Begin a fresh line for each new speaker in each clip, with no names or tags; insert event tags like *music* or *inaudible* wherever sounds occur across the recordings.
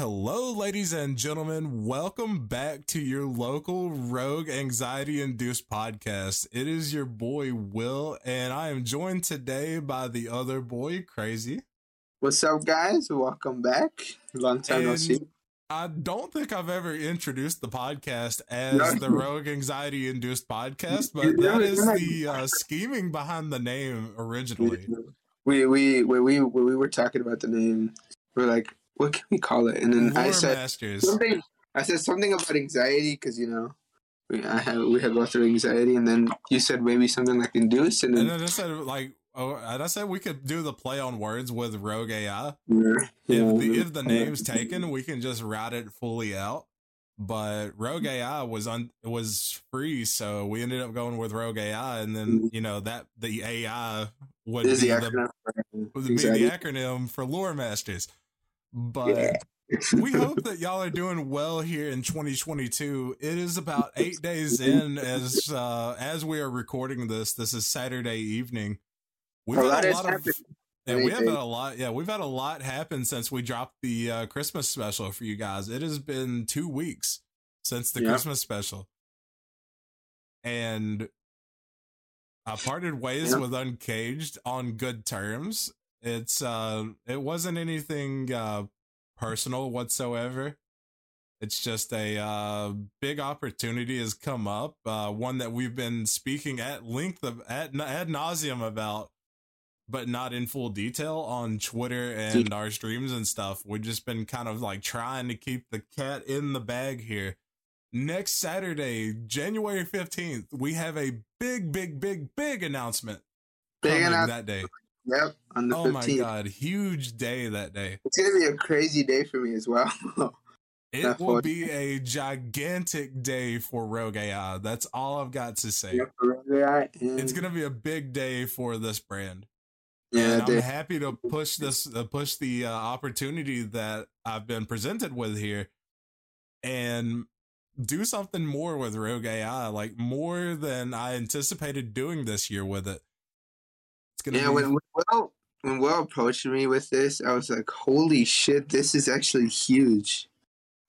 Hello, ladies and gentlemen. Welcome back to your local rogue anxiety induced podcast. It is your boy Will, and I am joined today by the other boy, Crazy.
What's up, guys? Welcome back. Long time no see.
I don't think I've ever introduced the podcast *laughs* as
No.
the Rogue Anxiety Induced Podcast, but that is the *laughs* uh, scheming behind the name originally.
We we we we when we were talking about the name, we are like, what can we call it? And then I said
Masters.
something. I said something about anxiety because you know, we I have we have go through anxiety, and then you said maybe something like induce, and
And
then
then I said, like, oh, and I said we could do the play on words with Rogue AI.
yeah,
if the, if the name's taken, we can just route it fully out. But Rogue AI was on was free, so we ended up going with Rogue AI, and then mm-hmm. you know that the AI would be
the
would be the acronym for Lore Masters. But
Yeah.
we *laughs* hope that y'all are doing well here in 2022. It is about *laughs* eight days in as uh, as we are recording this. This is Saturday evening. We've
A
had a lot of
happened.
yeah, we have had a lot. Yeah, we've had a lot happen since we dropped the uh, Christmas special for you guys. It has been two weeks since the
Yeah.
Christmas special, and I parted ways
Yeah.
with Uncaged on good terms. It's uh, it wasn't anything uh personal whatsoever. It's just a uh, big opportunity has come up, uh, one that we've been speaking at length of at ad nauseum about, but not in full detail on Twitter and our streams and stuff. We've just been kind of like trying to keep the cat in the bag here. Next Saturday, January fifteenth, we have a big, big, big, big announcement
Big announcement.
that day.
Yep, on the
Oh my
15th.
god, huge day that day.
It's gonna be a crazy day for me as well. *laughs*
It will
would-
be a gigantic day for Rogue AI. That's all I've got to say.
Yep, and-
It's gonna be a big day for this brand,
yeah,
and I'm happy to push this, uh, push the uh, opportunity that I've been presented with here, and do something more with Rogue AI, like more than I anticipated doing this year with it. It's gonna
yeah,
be
when Will when Will approached me with this, I was like, "Holy shit, this is actually huge!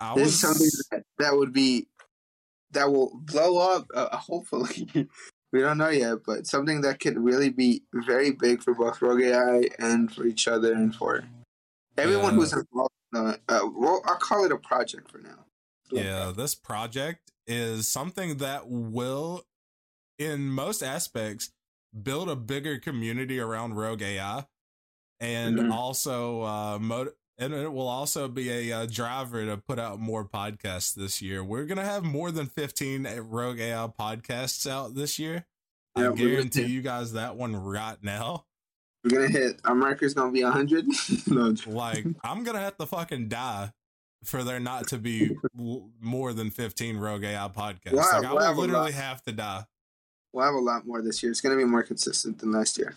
I
This
was
is something that, that would be that will blow up. Uh, *laughs* hopefully, we don't know yet, but something that could really be very big for both Rogue AI and for each other and for everyone
Yeah.
who's involved. Uh, well, I'll call it a project for now.
yeah this project is something that will in most aspects build a bigger community around rogue ai and
Mhm.
also uh and it will also be a uh, driver to put out more podcasts this year. We're gonna have more than 15 rogue ai podcasts out this year.
Yeah,
i guarantee you guys that one right now.
We're gonna hit our marker's gonna be hundred. *laughs* no,
like i'm gonna have to fucking die for there not to be more than 15 rogue ai podcasts.
Wow,
like i
wow,
will literally
wow.
have to die
we'll have a lot more this year. It's gonna be more consistent than last year.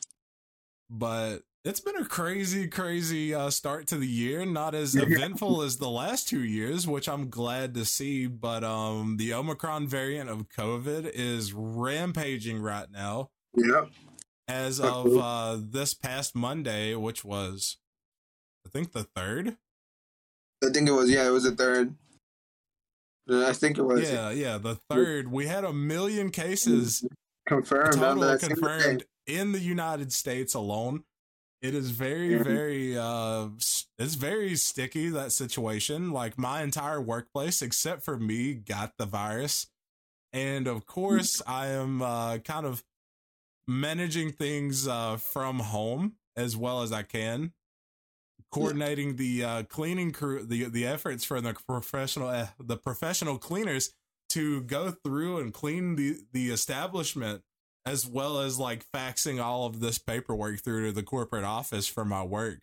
but it's been a crazy crazy uh, start to the year not as *laughs* eventful as the last two years which i'm glad to see but um the omicron variant of covid is rampaging right now
Yep.
as of uh this past monday which was i think the third
I think it was. Yeah, it was the third. Uh, I think it was.
yeah yeah the third we had a million cases
confirmed. on
total confirmed in the United States alone. It is very,
Mhm.
very, uh, it's very sticky that situation. Like my entire workplace, except for me, got the virus, and of course, I am uh, kind of managing things uh, from home as well as I can, coordinating the uh, cleaning crew, the the efforts for the professional, uh, the professional cleaners to go through and clean the the establishment as well as like faxing all of this paperwork through to the corporate office for my work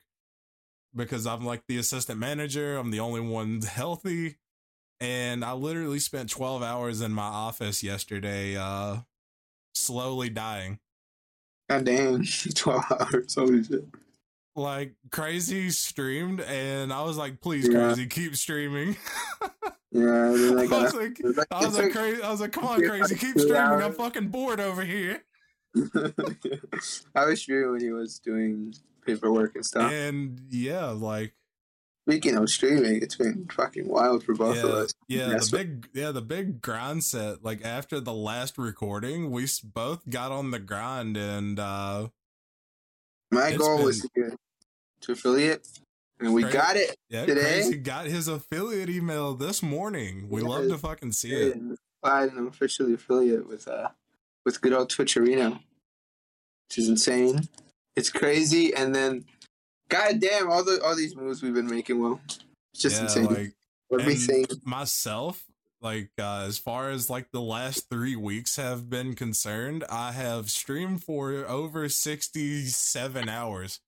because I'm like the assistant manager, I'm the only one *laughs* healthy and I literally spent 12 hours in my office yesterday uh slowly dying.
God damn, *laughs* twelve hours. Holy shit.
Like crazy streamed and I was like please
Yeah.
crazy keep streaming. *laughs*
Yeah, *laughs* I
I was like
it was like-
I was like crazy I was like come on crazy keep streaming. I'm fucking bored over here. *laughs*
I was streaming when he was doing paperwork and stuff.
And yeah, like
Speaking of streaming, it's been fucking wild for both
yeah,
of us.
yeah,
That's
the big, yeah, the big grind set. Like after the last recording, we both got on the grind, and uh
My goal
been-
was to get to affiliate, and we
Great.
got it.
yeah,
Today?
Crazy got his affiliate email this morning. We love to fucking see it.
And applied and I'm officially affiliate with uh with good old Twitcherino, which is insane. It's crazy, and then, goddamn, all the all these moves we've been making. Well, it's just
yeah,
insane.
like
Everything.
myself like uh, as far as like the last three weeks have been concerned i have streamed for over 67 hours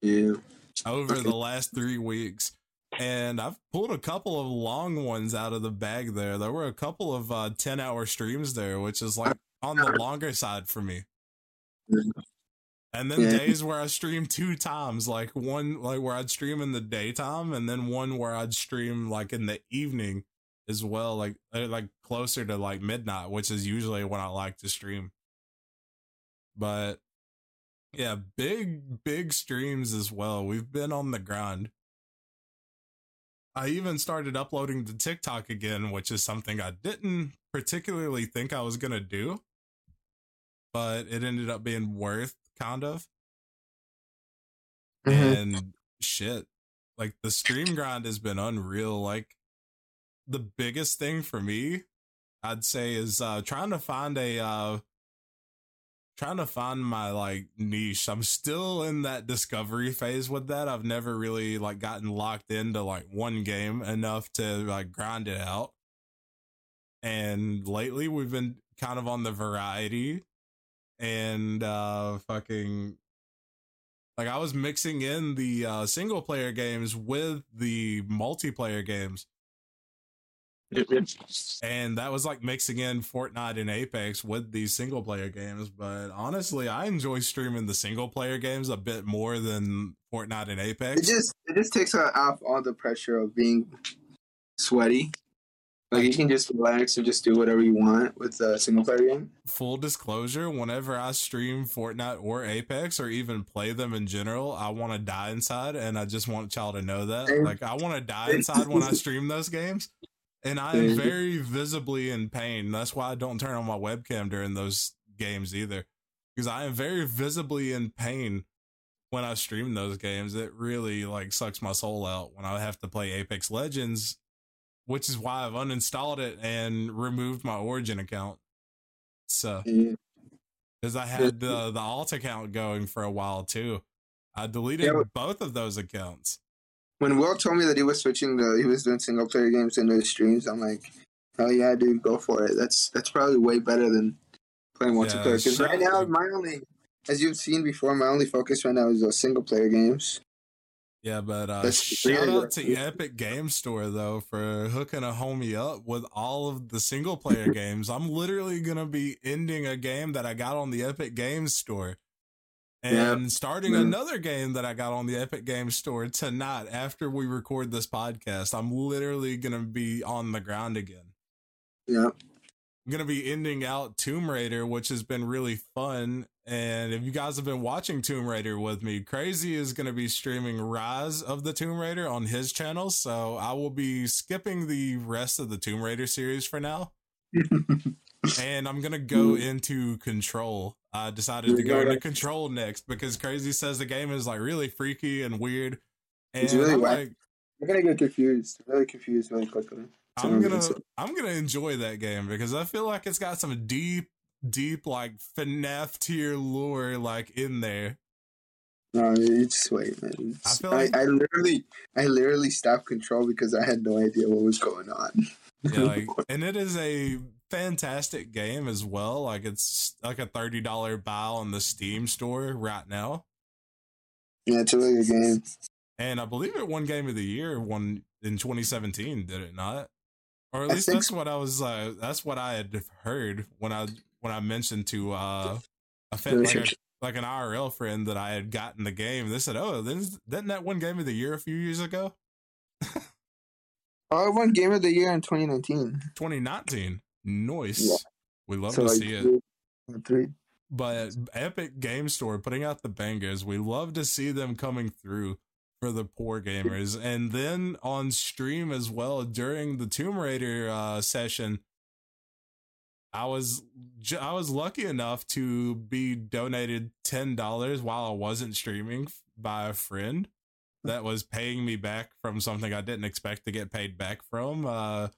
Yeah. *laughs*
over the last three weeks and i've pulled a couple of long ones out of the bag there there were a couple of uh 10 hour streams there which is like on the longer side for me and then
Yeah.
days where I stream two times, like one like where I'd stream in the daytime, and then one where I'd stream like in the evening as well, like uh, like closer to like midnight, which is usually when I like to stream. But yeah, big big streams as well. We've been on the grind. I even started uploading to TikTok again, which is something I didn't particularly think I was gonna do, but it ended up being worth kind of.
Mhm.
And shit, like the stream grind has been unreal. Like the biggest thing for me, I'd say, is uh trying to find a uh trying to find my like niche. I'm still in that discovery phase with that. I've never really like gotten locked into like one game enough to like grind it out. And lately we've been kind of on the variety and uh fucking like I was mixing in the uh single player games with the multiplayer games and that was like mixing in Fortnite and Apex with these single player games. But honestly, I enjoy streaming the single player games a bit more than Fortnite and Apex.
It
Apex.
just it just takes off all the pressure of being sweaty. Like you can just relax and just do whatever you want with a single player game.
Full disclosure, whenever I stream Fortnite or Apex or even play them in general, I want to die inside and I just want y'all to know that. Like I want to die inside when I stream those games. And I am very visibly in pain. That's why I don't turn on my webcam during those games either. Because I am very visibly in pain when I stream those games. It really like sucks my soul out when I have to play Apex Legends, which is why I've uninstalled it and removed my Origin account. So because I had the the alt account going for a while too. I deleted both of those accounts.
When Will told me that he was switching the he was doing single player games into his streams, I'm like, oh yeah, dude, go for it. That's that's probably way better than playing multiplayer. Because
shout
right now, my only, as you've seen before, my only focus right now is uh, single player games.
Yeah, but uh, shout out to Epic Game Store though for hooking a homie up with all of the single player *laughs* games. I'm literally gonna be ending a game that I got on the Epic Games Store. And starting
Mm.
another game that I got on the Epic Games Store tonight after we record this podcast. I'm literally gonna be on the ground again.
Yeah,
I'm gonna be ending out Tomb Raider, which has been really fun. And if you guys have been watching Tomb Raider with me, Crazy is gonna be streaming Rise of the Tomb Raider on his channel. So I will be skipping the rest of the Tomb Raider series for now. *laughs* and I'm gonna go into Control. I decided to go into Control next because Crazy says the game is like really freaky and weird. And
It's really
I'm
whack.
like,
you're gonna get confused, really confused really quickly. So
I'm gonna I'm gonna enjoy that game because I feel like it's got some deep, deep like FNAF tier lore like in there.
No, it's wait, man. It's-
feel
I,
like-
I literally, I literally stopped control because I had no idea what was going on.
Yeah, *laughs* like, and it is a fantastic game as well. Like it's like a thirty dollar buy on the Steam store right now,
yeah, it's a really good game.
and I believe it won Game of the Year one in 2017. Did it not? Or at least that's what I was. Uh, that's what I had heard when I when I mentioned to uh, a fan, like, a, like an IRL friend that I had gotten the game. They said, "Oh, then didn't that one Game of the Year a few years ago, *laughs*
Oh, I won Game of the Year in 2019.
2019? Nice.
Yeah.
We love
so
to
like
see it."
three- three.
But Epic Game Store putting out the bangers. We love to see them coming through for the poor gamers. And then on stream as well during the Tomb Raider uh, session, I was I was lucky enough to be donated ten dollars while I wasn't streaming by a friend that was paying me back from something I didn't expect to get paid back from. Uh,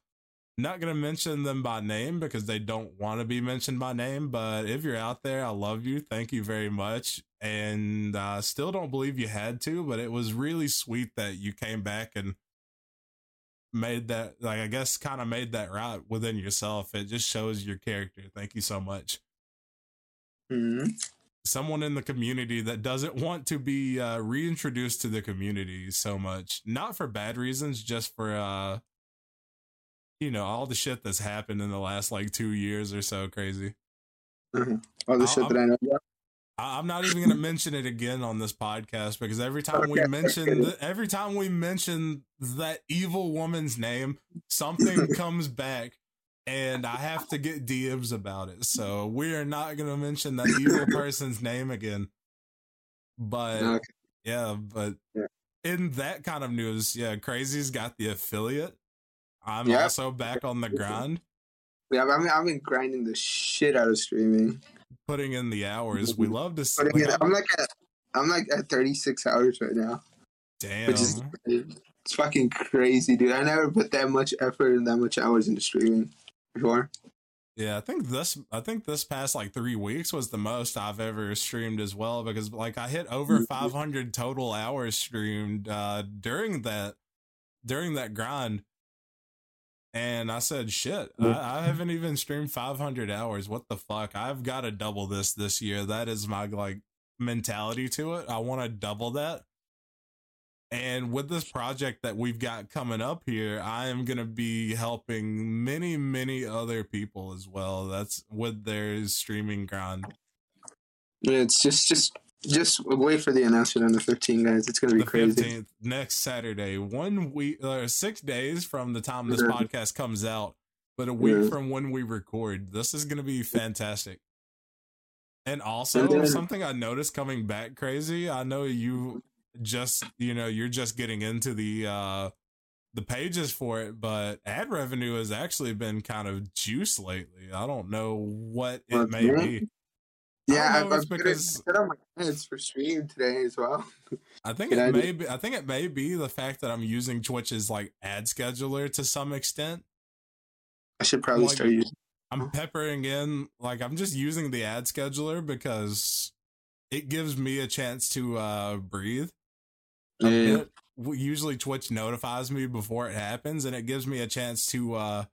not gonna mention them by name because they don't want to be mentioned by name. But if you're out there, I love you. Thank you very much. And I uh, still don't believe you had to, but it was really sweet that you came back and made that like I guess kind of made that right within yourself. It just shows your character. Thank you so much.
Mm-hmm.
Someone in the community that doesn't want to be uh, reintroduced to the community so much, not for bad reasons, just for uh, you know all the shit that's happened in the last like two years or so. Crazy.
Mm-hmm. All the shit I'm, that I know. Yeah.
I'm not even going to mention it again on this podcast because every time okay. we mention every time we mention that evil woman's name, something *laughs* comes back and I have to get DMs about it. So we are not going to mention that evil *laughs* person's name again. But okay. yeah, but yeah. in that kind of news, yeah, Crazy's got the affiliate. I'm yep. also back on the grind.
Yeah, I mean, I've been grinding the shit out of streaming
putting in the hours. We love to see.
Like, I'm like at I'm like at 36 hours right now.
Damn.
Which is it's fucking crazy, dude. I never put that much effort and that much hours into streaming before.
Yeah, I think this I think this past like 3 weeks was the most I've ever streamed as well because like I hit over mm-hmm. 500 total hours streamed uh during that during that grind and I said, shit, I, I, haven't even streamed 500 hours. What the fuck? I've got to double this this year. That is my like mentality to it. I want to double that. And with this project that we've got coming up here, I am going to be helping many, many other people as well. That's with their streaming grind.
It's just, just just wait for the announcement on the 15th, guys. It's going to be the crazy. 15th,
next Saturday, one week, uh, six days from the time this podcast comes out, but a week yeah. from when we record. This is going to be fantastic. And also, then, something I noticed coming back crazy. I know you just, you know, you're just getting into the uh the pages for it, but ad revenue has actually been kind of juice lately. I don't know what it may be.
Yeah, I've, I've because put on my heads for stream today as well.
I think it I may be. I think it may be the fact that I'm using Twitch's like ad scheduler to some extent.
I should probably like, start using.
I'm peppering in like I'm just using the ad scheduler because it gives me a chance to uh breathe.
Yeah.
Usually Twitch notifies me before it happens, and it gives me a chance to uh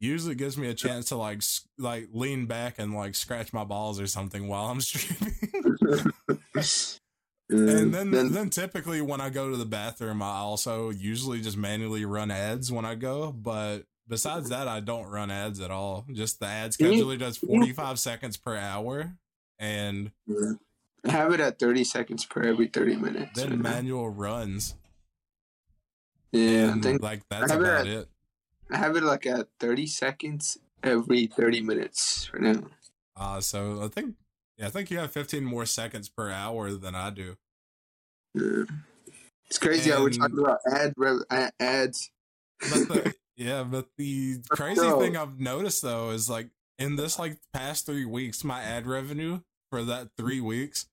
usually gives me a chance to like like lean back and like scratch my balls or something while I'm *laughs* streaming. *laughs* and then, then then typically when I go to the bathroom, I also usually just manually run ads when I go. But besides that, I don't run ads at all. Just the ad scheduler does 45 seconds per hour, and
I have it at 30 seconds per every 30 minutes.
Then manual runs.
Yeah, I think
like that's about it.
I have it like at 30 seconds every 30 minutes right now.
Uh, so I think, yeah, I think you have 15 more seconds per hour than I do.
Yeah. It's crazy and, how we're talking about ad ads.
But the, *laughs* yeah, but the crazy so, thing I've noticed though is like in this like past three weeks, my ad revenue for that three weeks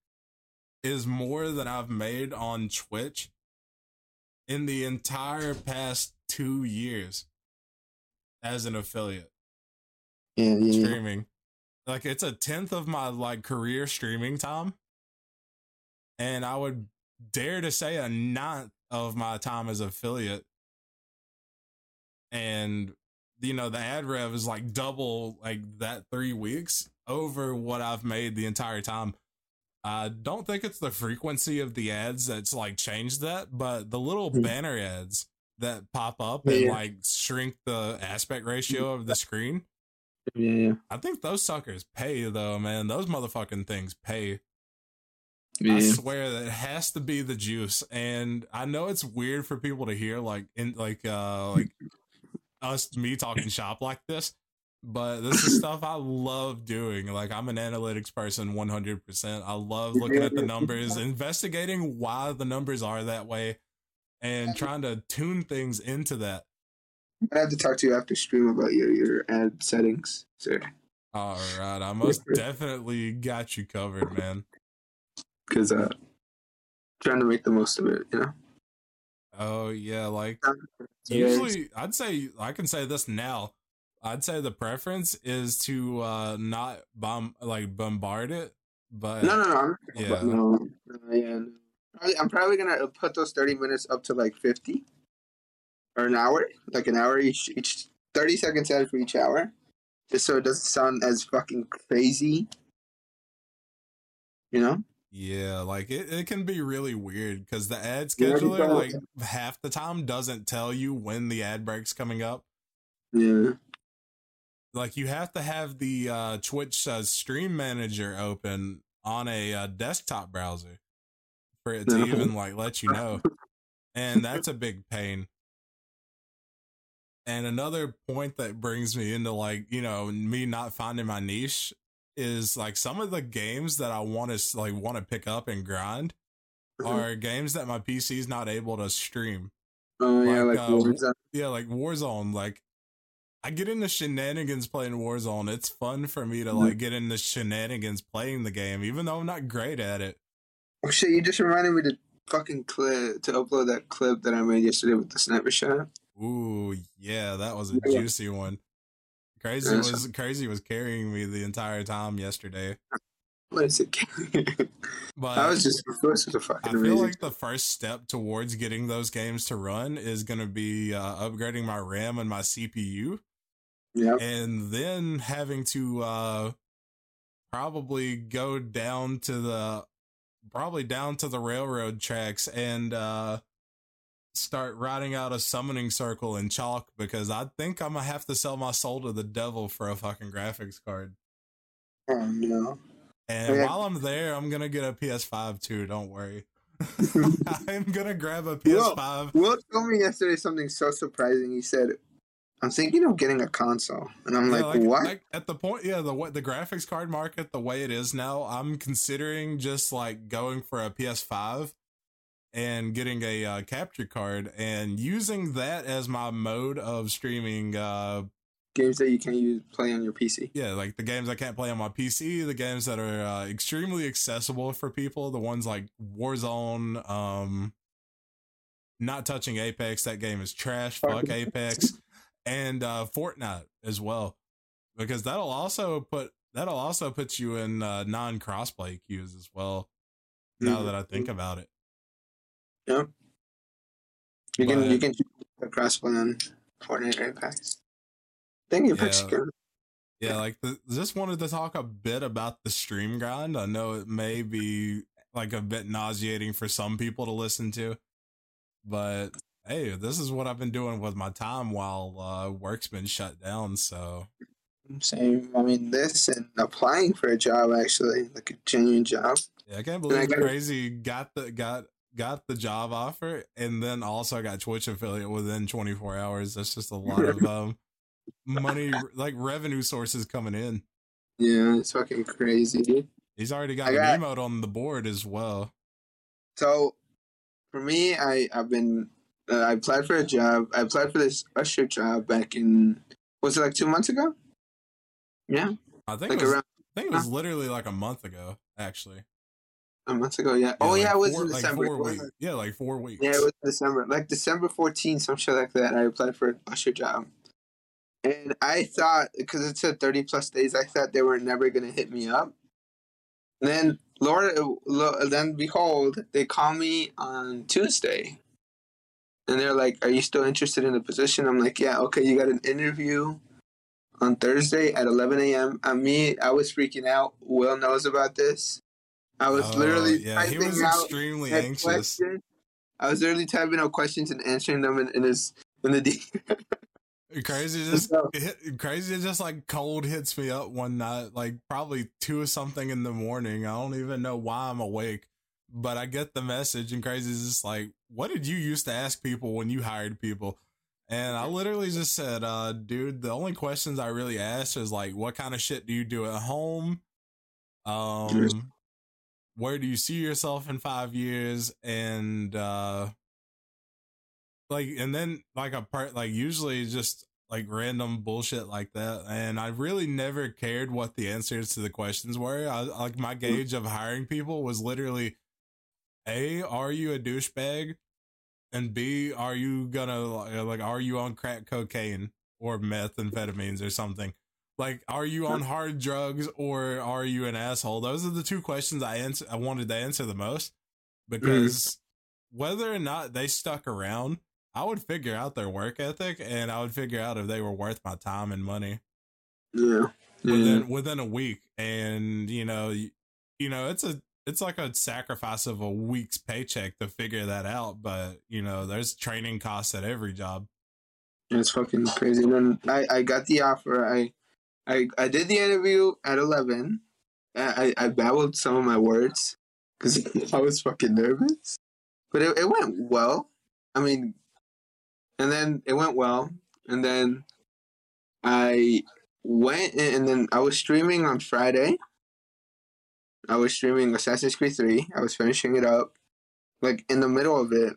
is more than I've made on Twitch in the entire past two years as an affiliate.
Yeah, yeah,
streaming. Like it's a tenth of my like career streaming time. And I would dare to say a ninth of my time as affiliate. And you know, the ad rev is like double like that three weeks over what I've made the entire time. I don't think it's the frequency of the ads that's like changed that, but the little mm-hmm. banner ads that pop up and like shrink the aspect ratio of the screen.
Yeah, yeah.
I think those suckers pay though, man. Those motherfucking things pay. Yeah. I swear that it has to be the juice. And I know it's weird for people to hear like in like uh like us me talking shop like this, but this is stuff I love doing. Like I'm an analytics person 100%. I love looking at the *laughs* numbers, investigating why the numbers are that way and trying to tune things into that.
I have to talk to you after stream about your your ad settings, sir.
All right, I most definitely got you covered, man.
Because uh, trying to make the most of it, you know.
Oh yeah, like usually I'd say I can say this now. I'd say the preference is to uh not bomb like bombard it, but
no, no, no,
yeah,
no, no, yeah, no. I'm probably gonna put those thirty minutes up to like fifty or an hour, like an hour each, each thirty seconds added for each hour, just so it doesn't sound as fucking crazy. You know?
Yeah, like it, it can be really weird because the ad scheduler, like half the time, doesn't tell you when the ad break's coming up.
Yeah.
Like you have to have the uh, Twitch uh, Stream Manager open on a uh, desktop browser for it to even like let you know, *laughs* and that's a big pain. And another point that brings me into like you know me not finding my niche is like some of the games that I want to like want to pick up and grind
Mhm.
are games that my PC is not able to stream.
Oh yeah,
Like,
like
uh,
Warzone.
Yeah, like Warzone. Like I get into shenanigans playing Warzone. It's fun for me to like get into shenanigans playing the game, even though I'm not great at it.
Oh shit! You just reminded me to fucking clip to upload that clip that I made yesterday with the sniper shot.
Ooh, yeah, that was a
Yeah.
juicy one. Crazy was crazy was carrying me the entire time yesterday.
What is it? *laughs*
But
I was just this was fucking
I feel
amazing.
like the first step towards getting those games to run is going to be uh, upgrading my RAM and my CPU,
yeah.
and then having to uh, probably go down to the probably down to the railroad tracks and uh, start writing out a summoning circle in chalk because I think I'm gonna have to sell my soul to the devil for a fucking graphics card.
Oh no.
And
Yeah.
while I'm there, I'm gonna get a PS5 too. Don't worry. *laughs* *laughs* I'm gonna grab a PS5.
Will told me yesterday something so surprising. He said, "I'm thinking of getting a console," and I'm
Yeah,
like, "What?"
Like at the point, yeah, the what the graphics card market, the way it is now, I'm considering just like going for a PS5 and getting a uh, capture card and using that as my mode of streaming. Uh,
Games that you can't use play on your PC.
yeah, like the games I can't play on my PC, the games that are uh, extremely accessible for people, the ones like Warzone, um, not touching Apex. That game is trash. Fuck Apex, and uh, Fortnite as well, because that'll also put that'll also put you in uh, non crossplay queues as well. Now
Mhm.
that I think about it,
Yep. You can
But-
you can crossplay on Fortnite or Apex. Thank you,
Yeah. Yeah, like the, just wanted to talk a bit about the stream grind. I know it may be like a bit nauseating for some people to listen to, but hey, this is what I've been doing with my time while uh, work's been shut down. So
Same. I mean, this and applying for a job actually, like a genuine job.
yeah, I can't
I
believe
gotta-
crazy got the got got the job offer and then also I got Twitch affiliate within 24 hours. That's just a lot of *laughs* um money like revenue sources coming in.
Yeah, it's fucking crazy.
He's already got
I
an
got-
emote on the board as well.
So, for me, I I've been uh, I applied for a job. I applied for this usher job back in was it like two months ago? Yeah,
I think
like
it was,
around
I think it was literally like a month ago, actually.
a month ago. Yeah. oh
like
yeah, it was
four,
in
like
December.
four weeks. Yeah, like four weeks.
Yeah, it was December, like December 14th, some shit like that. I applied for an usher job. And I thought, because it said 30 plus days, I thought they were never going to hit me up. And then, Lord, lo, then behold, they call me on Tuesday. And they're like, Are you still interested in the position? I'm like, Yeah, okay, you got an interview on Thursday at 11 a.m. I mean, I was freaking out. Will knows about this. I was
Oh,
literally
yeah, he was extremely anxious.
questions. I was literally typing out questions and answering them in, in his in the *laughs* D.
Crazy just
So-
hit, crazy just like cold hits me up one night, like probably two or something in the morning. I don't even know why I'm awake, but I get the message and crazy is just like, what did you used to ask people when you hired people? And I literally just said, uh, dude, the only questions I really asked is like, what kind of shit do you do at home? Um, where do you see yourself in five years? And, uh, like, and then like a part, like usually just like random bullshit like that. And I really never cared what the answers to the questions were. I, like my gauge of hiring people was literally, A, are you a douchebag? And B, are you gonna like, are you on crack cocaine or methamphetamines or something? Like, are you on hard drugs or are you an asshole? Those are the two questions I answer. I wanted to answer the most because mm-hmm. whether or not they stuck around, I would figure out their work ethic and I would figure out if they were worth my time and money
Yeah. Yeah.
within within a week. And you know, you, you know, it's a it's like a sacrifice of a week's paycheck to figure that out. But you know, there's training costs at every job.
It's fucking crazy. And then I, I got the offer. I, I I did the interview at eleven. I I, I babbled some of my words because *laughs* I was fucking nervous, but it, it went well. I mean, and then it went well, and then I went and then I was streaming on Friday. I was streaming Assassin's Creed Three. I was finishing it up. Like in the middle of it,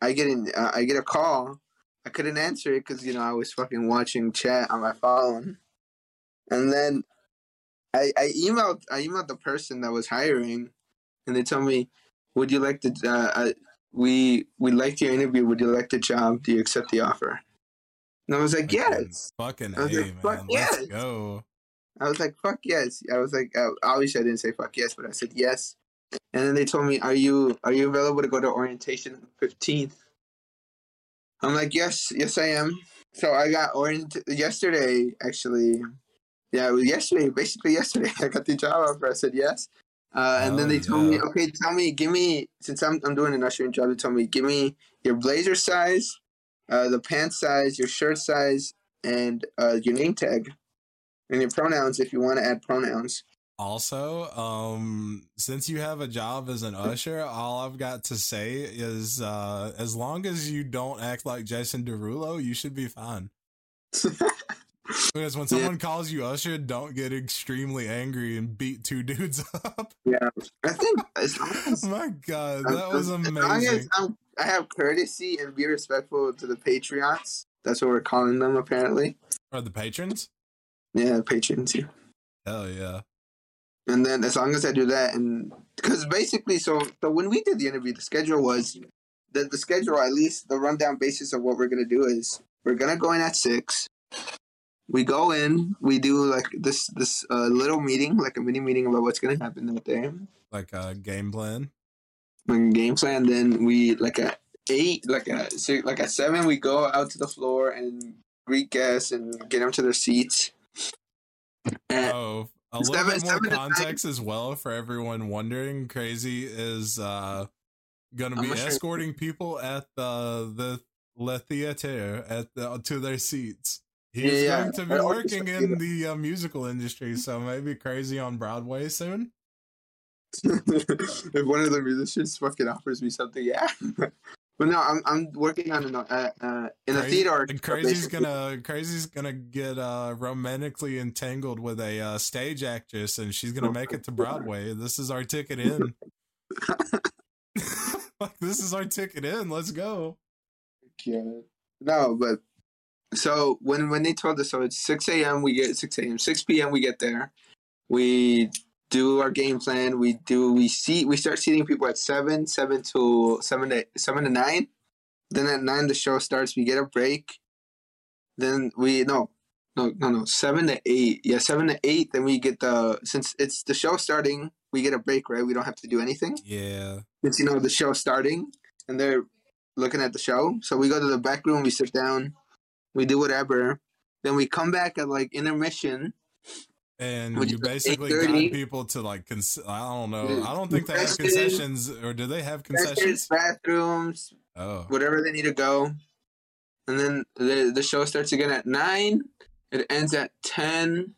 I get in. Uh, I get a call. I couldn't answer it because you know I was fucking watching chat on my phone, and then I I emailed I emailed the person that was hiring, and they told me, "Would you like to? Uh, uh, we we liked your interview. Would you like the job? Do you accept the offer?" And I was like, "Yes."
Fucking
was
A,
like,
man.
yes.
Let's go.
I was like, "Fuck yes." I was like, uh, obviously I didn't say fuck yes, but I said yes. And then they told me, "Are you are you available to go to orientation on the fifteenth? I'm like, "Yes, yes I am." So I got orient yesterday. Actually, yeah, it was yesterday. Basically yesterday, *laughs* I got the job offer. I said yes. Uh, and then
Oh,
they told me, okay, tell me, give me, since I'm, I'm doing an ushering job, they told me, give me your blazer size, uh, the pants size, your shirt size, and uh, your name tag, and your pronouns if you want to add pronouns.
Also, um, since you have a job as an usher, all I've got to say is, uh, as long as you don't act like Jason Derulo, you should be fine. *laughs* Because when
Yeah.
someone calls you usher, don't get extremely angry and beat two *laughs* dudes up.
yeah, I think as
Oh
as, *laughs*
my god, that was
as long as
amazing.
I have courtesy and be respectful to the patriots. That's what we're calling them, apparently.
Are the patrons?
Yeah, patrons. Yeah.
Hell yeah.
And then as long as I do that, and because basically, so so when we did the interview, the schedule was the the schedule at least the rundown basis of what we're gonna do is we're gonna go in at six. We go in, we do like this this uh, little meeting, like a mini meeting about what's gonna happen that day,
Like a game plan.
like game plan. Then we like at eight, like at six, like at seven, we go out to the floor and greet guests and get them to their seats.
Oh, a little
Seven-
bit more context as well for everyone wondering. Crazy is uh gonna be
not sure-
escorting people at the the Le Theater at the to their seats. He's
Yeah,
going to be working in the uh, musical industry, so maybe crazy on Broadway soon. *laughs*
if one of the musicians fucking offers me something, yeah. *laughs* but no, I'm I'm working on an, uh, uh, in a theater.
and crazy's
basically.
gonna crazy's gonna get uh romantically entangled with a uh, stage actress, and she's gonna make it to Broadway. This is our ticket in. *laughs* *laughs* like this is our ticket in. Let's go.
Yeah. No, but so when when they told us, so it's six a.m. We get six a.m. Six p.m. We get there. We do our game plan. We do we see we start seating people at seven, seven to seven to seven to nine. Then at nine the show starts. We get a break. Then we no no no no seven to eight. Yeah, seven to eight. Then we get the since it's the show starting. We get a break, right? We don't have to do anything
Yeah.
since you know the show starting and they're looking at the show. So we go to the back room, we sit down, we do whatever. Then we come back at like intermission.
And
Which
you basically
8:30.
guide people to like, cons- I don't know. I don't think they have
Concessions.
or do they have concessions?
bathrooms,
Oh,
whatever they need to go. And then the the show starts again at nine. It ends at ten.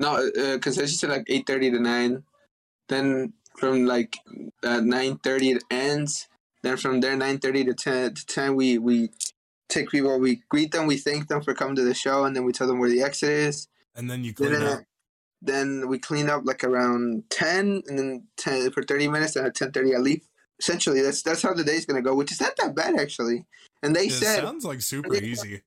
No, uh, concessions are like eight thirty to nine. Then from like uh, nine thirty it ends. Then from there nine thirty to ten to ten we we take people. We greet them. We thank them for coming to the show, and then we tell them where the exit is.
And then you clean
Then, uh,
up.
then we clean up like around ten, and then ten for thirty minutes, and at ten thirty I leave. Essentially, that's that's how the day's gonna go, which is not that bad actually. And they said
It
said,
sounds like super easy.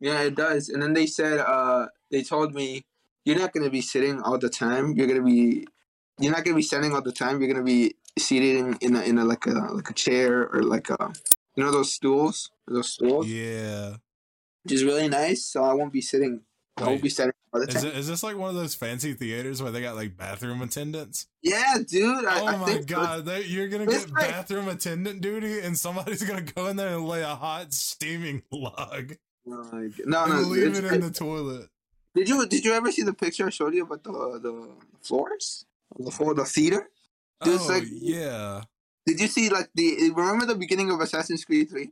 yeah, it does. And then they said, uh, they told me you're not gonna be sitting all the time. You're gonna be, you're not gonna be standing all the time. You're gonna be seated in, in a in a like a like a chair or like a, you know, those stools, those stools,
Yeah.
which is really nice. So I won't be sitting.
Wait,
won't be standing all the
Is, it, is this like one of those fancy theaters where they got like bathroom attendants?
yeah, dude. I,
oh
I
my god, they, you're gonna get
like-
bathroom attendant duty, and somebody's gonna go in there and lay a hot steaming log
Oh. No, no.
leave it in the toilet.
Did you did you ever see the picture I showed you about the the floors, the floor, the theater? Dude,
oh
like-
yeah,
Did you see like the remember the beginning of Assassin's Creed Three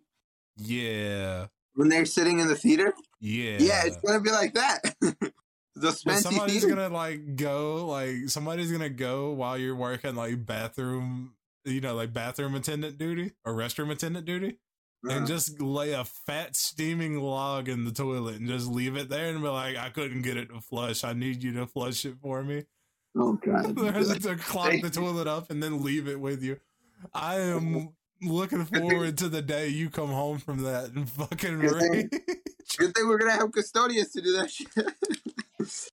yeah,
when they're sitting in the theater?
yeah.
Yeah, it's gonna be like that. *laughs* the fancy
somebody's
theater.
gonna like go like somebody's gonna go while you're working like bathroom you know like bathroom attendant duty or restroom attendant duty and
Uh,
just lay a fat steaming log in the toilet and just leave it there and be like I couldn't get it to flush I need you to flush it for me
oh god. *laughs* *laughs*
to clog the toilet up and then leave it with you I am looking forward to the day you come home from that and *laughs* fucking
Good thing- Good thing we're gonna have custodians to do that shit. *laughs*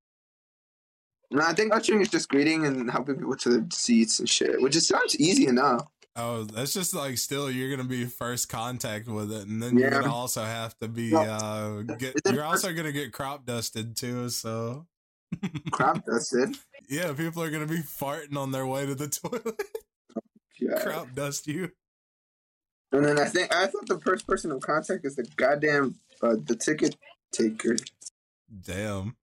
no, I think ushering is just greeting and helping people to the seats and shit, which it sounds easy enough.
Oh, that's just like still you're gonna be first contact with it, and then you're gonna also have to be
No.
uh get. You're also gonna get crop dusted too. So
Crap, dusted. *laughs*
yeah, people are gonna be farting on their way to the toilet.
Yeah.
crop dust you.
And then I think I thought the first person of contact is the goddamn uh, the ticket taker.
Damn.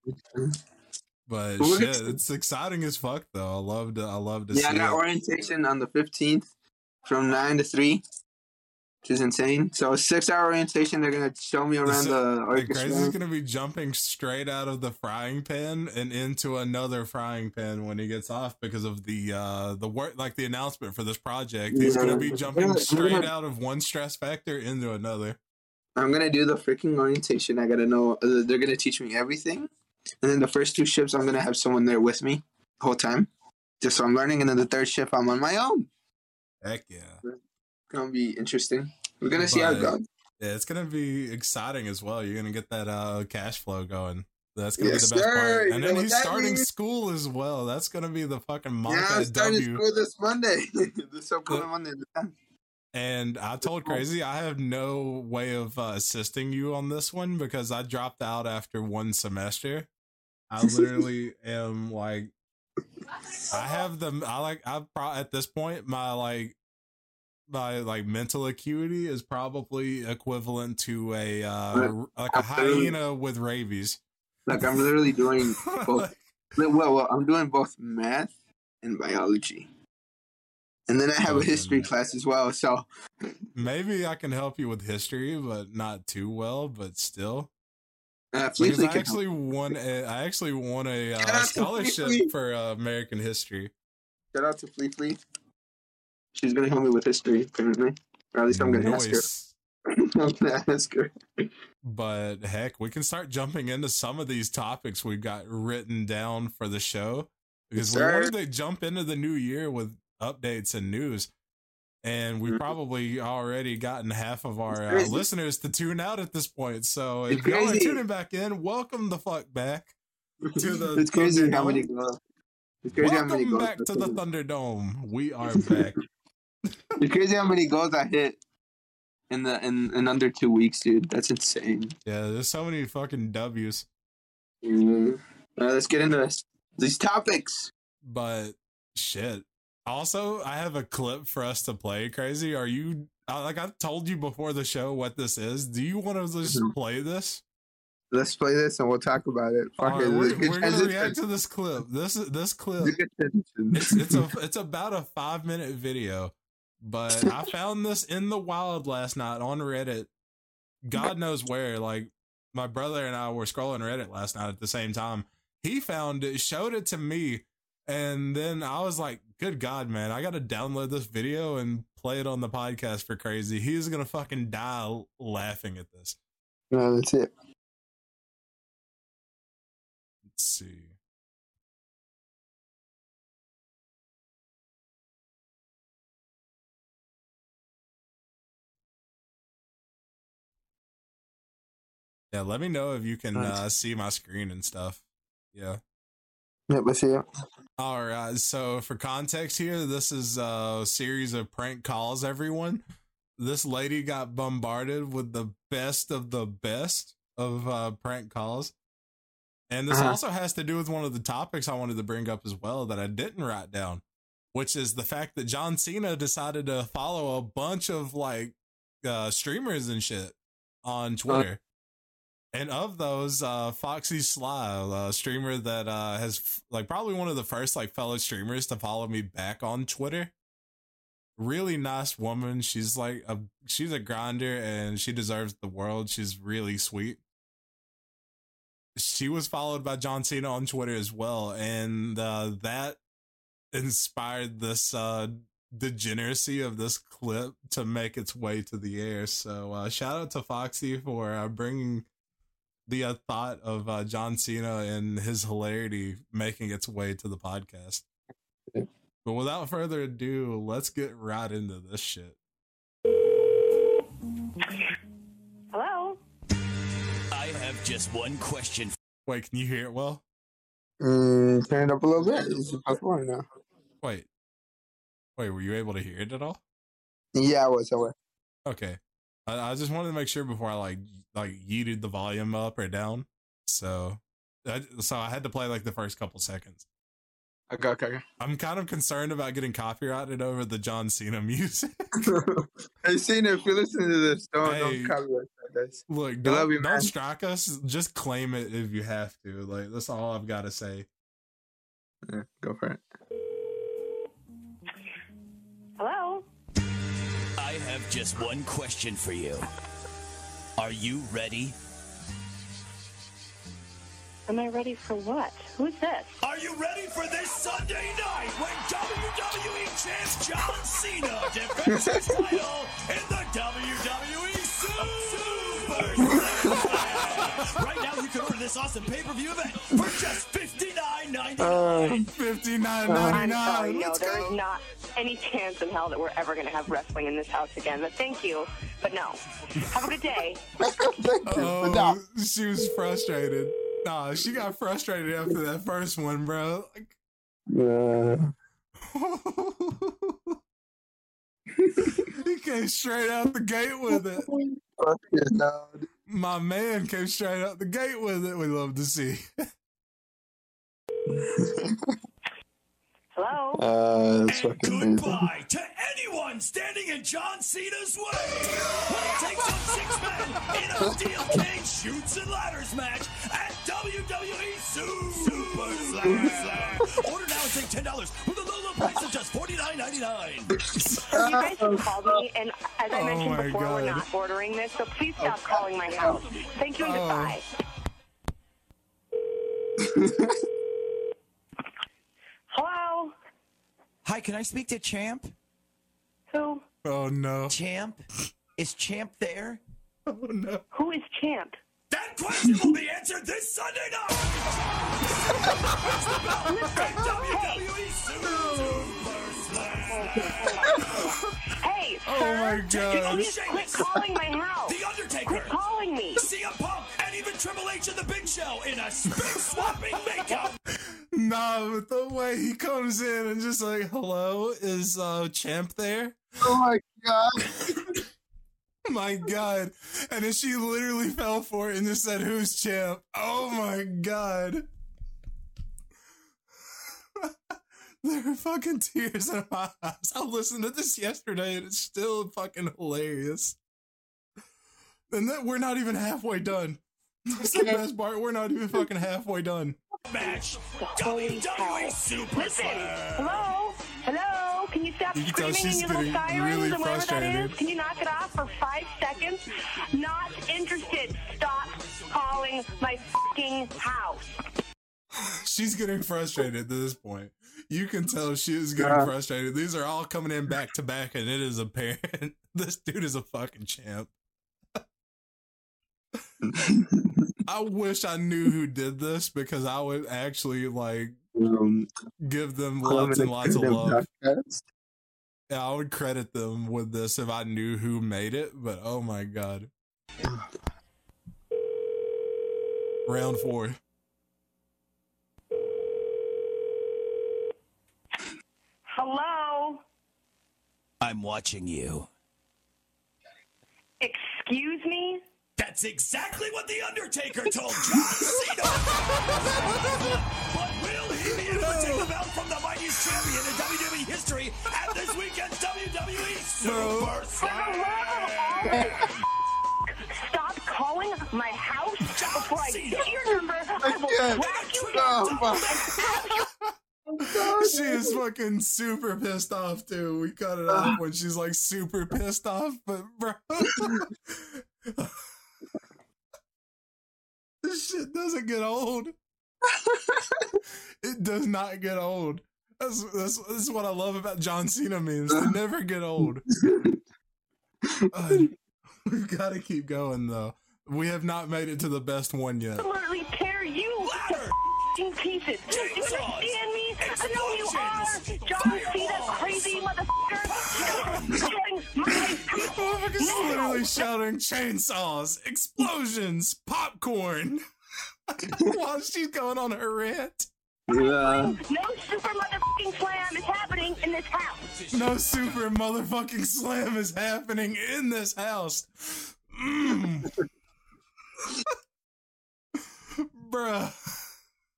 But shit,
it's-
exciting as fuck though. I love to. I love to
Yeah, I
see
got
it.
orientation on the fifteenth from nine to three, which is insane. So a six hour orientation. They're gonna show me around
So,
the orchestra.
crazy's gonna be jumping straight out of the frying pan and into another frying pan when he gets off because of the uh the work like the announcement for this project. He's gonna be
Yeah.
jumping
Yeah.
straight out of one stress factor into another.
I'm gonna do the freaking orientation. I gotta know. Uh, they're gonna teach me everything, and then the first two shifts, I'm gonna have someone there with me the whole time, just so I'm learning. And then the third shift, I'm on my own.
Heck yeah.
Gonna be interesting. We're gonna see how it goes.
Yeah, it's gonna be exciting as well. You're gonna get that uh cash flow going. That's gonna
Yes,
be the best
sir.
part. And
know
then he's starting
means?
school as well. That's gonna be the fucking
Yeah, starting
W.
school this Monday. *laughs* this upcoming Monday.
And I told Crazy I have no way of uh, assisting you on this one because I dropped out after one semester. I *laughs* literally am like, I have the I like I pro at this point my like my like mental acuity is probably equivalent to a uh like a hyena with rabies.
Like I'm literally doing *laughs* both.
Like,
well, well, I'm doing both math and biology, and then I have a history class as well. So
maybe I can help you with history, but not too well. But still,
uh,
Because I
help.
actually won a, I actually won a uh, scholarship for uh, American history.
Shout out to Flea Flea. She's gonna help me with history, apparently. Or at least I'm gonna ask her. *laughs* I'm gonna ask her.
But heck, we can start jumping into some of these topics we've got written down for the show because we wanted to jump into the new year with updates and news. And we've
Mhm.
probably already gotten half of our uh, listeners to tune out at this point. So if y'all are tuning back in, welcome the fuck back. To the *laughs*
it's crazy how many goals. It's crazy how many
Welcome back to the. Thunderdome. We are *laughs* back. *laughs*
It's crazy how many goals I hit in the in, in under two weeks, dude. That's insane.
Yeah, there's so many fucking W's.
Mm. Uh, let's get into this. These topics.
But shit. Also, I have a clip for us to play. Crazy, are you? Like I told you before the show what this is. Do you want to just
Mhm.
play this?
Let's play this and we'll talk about it. Fuck it.
right, we're, we're gonna react to this clip. This this clip. It's it's a it's about a five minute video, but I found this in the wild last night on Reddit. God knows where. Like my brother and I were scrolling Reddit last night at the same time. He found it, showed it to me, and then I was like, "Good God, man! I got to download this video and play it on the podcast for crazy. He's gonna fucking die laughing at this.
No, that's it.
Let's see. Yeah, let me know if you can
Nice.
uh, see my screen and stuff. Yeah.
Yep, I see it.
All right. So for context here, this is a series of prank calls. Everyone, this lady got bombarded with the best of the best of uh, prank calls, and this
Uh-huh.
also has to do with one of the topics I wanted to bring up as well that I didn't write down, which is the fact that John Cena decided to follow a bunch of like uh, streamers and shit on Twitter. And of those, uh, Foxy Sly, a streamer that uh, has like probably one of the first like fellow streamers to follow me back on Twitter. Really nice woman. She's like a she's a grinder and she deserves the world. She's really sweet. She was followed by John Cena on Twitter as well, and uh, that inspired this uh, degeneracy of this clip to make its way to the air. So uh, shout out to Foxy for uh, bringing the uh, thought of uh, John Cena and his hilarity making its way to the podcast. But without further ado, let's get right into this shit.
Hello?
I have just one question.
Wait, can you hear it well?
Mm, turn it up a little bit. Is it possible or no?
Wait. Wait, were you able to hear it at all?
Yeah, I was. I was.
Okay. I, I just wanted to make sure before I like like yeeted the volume up or down. So I, so I had to play like the first couple seconds.
Okay, okay,
I'm kind of concerned about getting copyrighted over the John Cena *laughs* music.
okay. *laughs* hey, Cena, if you're listening to this, don't,
Hey.
don't copyright this.
Look, don't,
you,
don't strike us. Just claim it if you have to. Like that's all I've got to say.
Yeah, go for it.
Hello?
I have just one question for you. Are you ready?
Am I ready for what? Who's this?
Are you ready for this Sunday night when WWE champ John Cena defends his title in the WWE Super? Right now, you can order this awesome pay-per-view event for just $59.99.
Um,
Fifty nine
I'm
ninety
sorry,
nine.
no,
Let's
there
go.
is not any chance in hell that we're ever going to have wrestling in this house again. But thank you, but no. Have a good day. *laughs*
thank you.
Oh,
no.
she was frustrated. Nah, she got frustrated after that first one, bro. Like,
Uh, *laughs*
he came straight out the gate with it.
fuck it, no.
My man came straight out the gate with it. We love to see. *laughs*
Hello?
Uh, that's
And
fucking amazing.
goodbye to anyone standing in John Cena's way. When it takes on six men in a steel cage shoots and ladders match at WWE Super Slam. Order now and save ten dollars with a low low price of just forty nine ninety nine.
You guys have called me, and as I
Oh
mentioned
my
before, we're not ordering this, so please stop calling my house. Thank you and
Oh.
goodbye. *laughs* Hello?
Hi, can I speak to Champ?
Who?
Oh no.
Champ? Is Champ there?
Oh no.
Who is Champ?
That question will be answered this Sunday night. At WWE Super Slam.
Hey,
Oh my god.
Please quit calling my house.
The Undertaker.
Quit calling me.
CM Punk and Triple H and the Big Show in a spin swapping makeup. *laughs*
Nah, but the way he comes in and just like, hello, is uh Champ there?
Oh my god. *laughs*
My god. And then she literally fell for it and just said, Who's Champ? Oh my god. *laughs* there are fucking tears in my eyes. I listened to this yesterday and it's still fucking hilarious. And that we're not even halfway done. That's the best part. We're not even fucking halfway done.
Match.
Holy
WWE
hell.
Super
Listen.
Slam.
Hello? Hello? Can you stop
You
screaming
she's
in your little
getting
sirens
really
and whatever that
frustrated.
Can you knock it off for five seconds? Not interested. Stop calling my fucking house. *sighs*
She's getting frustrated at this point. you can tell she is getting
Yeah.
frustrated. These are all coming in back to back, and it is apparent *laughs* this dude is a fucking champ. *laughs* I wish I knew who did this because I would actually like
um,
give them lots and lots of love.
podcast.
Yeah, I would credit them with this if I knew who made it, but oh my god. Round four.
Hello?
I'm watching you.
Excuse me?
That's exactly what The Undertaker told John Cena. but will he be able to take the belt from the mightiest champion in WWE history at this weekend's WWE Super
For the love of all Stop calling my house before I get your number. I will
can't.
you
Oh,
down.
She is fucking super pissed off too. We cut it off when she's like super pissed off, but bro. *laughs* this shit doesn't get old. it does not get old. That's, that's that's what I love about John Cena memes. They never get old. Uh, *laughs* *sighs* we've got to keep going though. We have not made it to the best one yet.
Absolutely tear you
Ladder.
to pieces. Do you understand me? I know you are. John Cena, crazy motherfucker. *laughs* Stop killing my
Motherfucker's
people.
literally shouting chainsaws, explosions, popcorn *laughs* while she's going on her rant.
Yeah.
No super motherfucking slam is happening in this house.
No super motherfucking slam is happening in this house. Mm. *laughs* Bruh.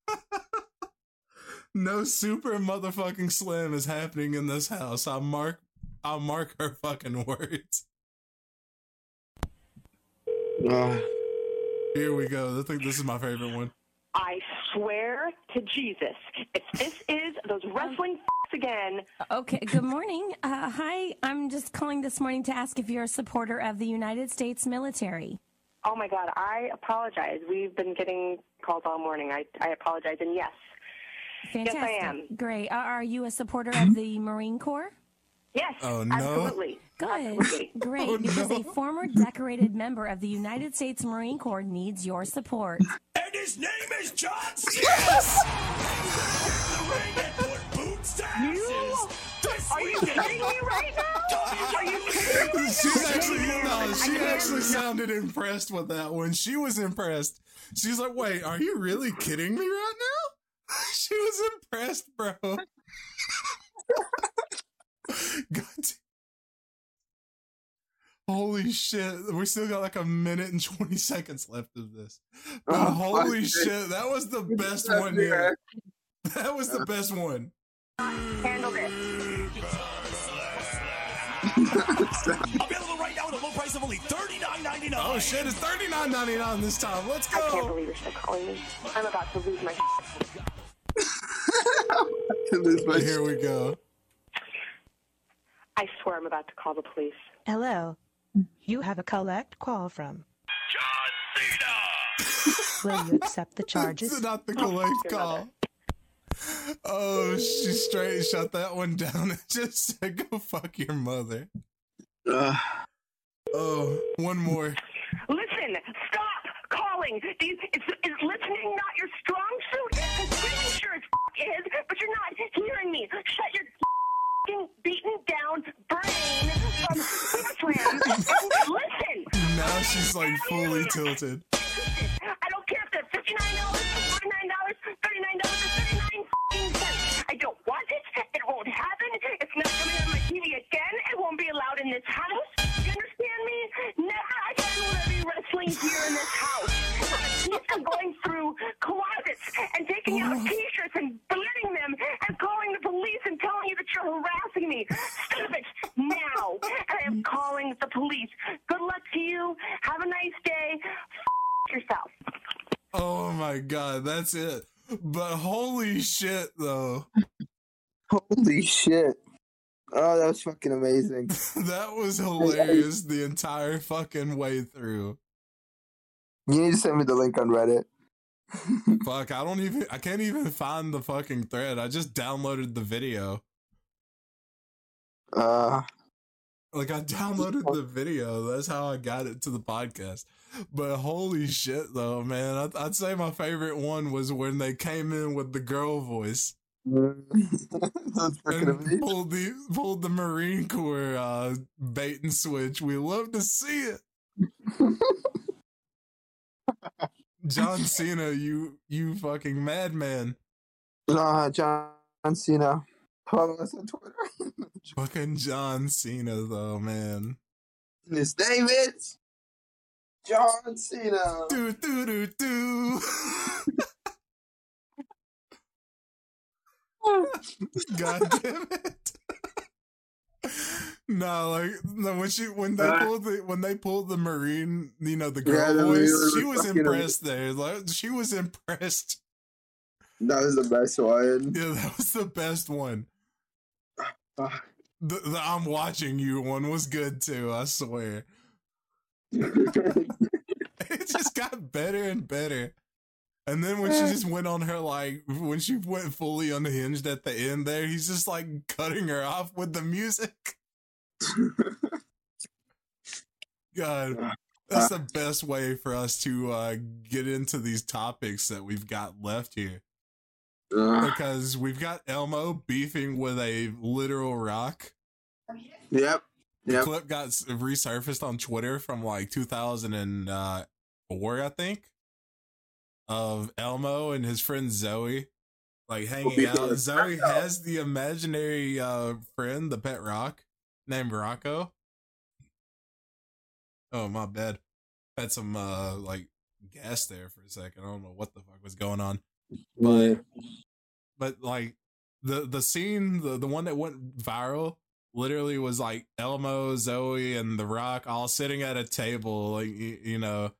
*laughs* no super motherfucking slam is happening in this house. I'll mark I'll mark her fucking words.
Uh,
Here we go. I think this is my favorite one.
I swear to Jesus, if this is those wrestling f***s again,
Okay, good morning. Uh, hi, I'm just calling this morning to ask if you're a supporter of the United States military.
oh my God, I apologize. We've been getting calls all morning. I, I apologize. And yes,
Fantastic.
I am.
Great. Are, are you a supporter of *clears throat* the Marine Corps?
yes,
Oh, no.
absolutely.
Good. Great.
Oh,
because
no.
a former decorated member of the United States Marine Corps needs your support.
And his name is John Cena. Yes! the ring and put boots to asses. This
Are you kidding me right now? Are you kidding me?
She's actually no, she actually sounded impressed with that one. She was impressed. She's like, "Wait, are you really kidding me right now?" *laughs* She was impressed, bro. *laughs* God. Holy shit. We still got like a minute and 20 seconds left of this. Oh, but
Oh,
holy
fuck.
shit, that was the best one yet. That was the best one.
Handle this. *laughs*
available right now at a low price of only $39.99.
Oh shit, it's $39.99 this time. Let's go.
I can't believe you're still calling me. I'm about to lose my *laughs*
This was-
Here we go.
I swear I'm about to call the police.
Hello. You have a collect call from. John Cena. Will you accept the charges?
It's *laughs*
charges?
not the collect
your
call. Oh, she straight shut that one down and *laughs* just said, "Go fuck your mother."
Uh,
Oh, one more.
Listen, stop calling. Do you, is, is listening not your strong suit? Because pretty sure it f- is, but you're not hearing me. Shut your fucking beaten down brain from listen. *laughs*
Now she's like fully tilted.
I don't care if they're
59 that's it. But holy shit, though,
holy shit. Oh, that was fucking amazing. *laughs*
that was hilarious the entire fucking way through.
You need to send me the link on Reddit. *laughs*
Fuck, I don't even I can't even find the fucking thread. I just downloaded the video.
Uh,
Like I downloaded the video. That's how I got it to the podcast. But holy shit though, man. I'd, I'd say my favorite one was when they came in with the girl voice
that's freaking
and
amazing.
pulled the pulled the Marine Corps uh, bait and switch. We love to see it. John Cena, you you fucking madman.
Uh, John Cena. Follow us on Twitter. *laughs*
Fucking John Cena though, man.
Miss Davids. John Cena.
Do do do do. God damn it. *laughs* No, like no, when she when they
Uh,
pulled the when they pulled the marine, you know, the
Yeah,
girl
the
voice, she was impressed there. Like she was impressed.
That was the best one.
Yeah, that was the best one.
Fuck.
The, the I'm watching you one was good too, I swear. *laughs* It just got better and better. And then when she just went on her like when she went fully unhinged at the end there, he's just like cutting her off with the music. God, that's the best way for us to uh, get into these topics that we've got left here
Uh,
because we've got Elmo beefing with a literal rock.
yep.
The
Yep.
clip got resurfaced on Twitter from like 2004, I think, of Elmo and his friend Zoe like hanging out. Zoe has the imaginary uh, friend, the pet rock, named Rocco. Oh, my bad. Had some uh, like gas there for a second. I don't know what the fuck was going on but but like the the scene the the one that went viral literally was like Elmo, Zoe, and The Rock all sitting at a table, like you, you know,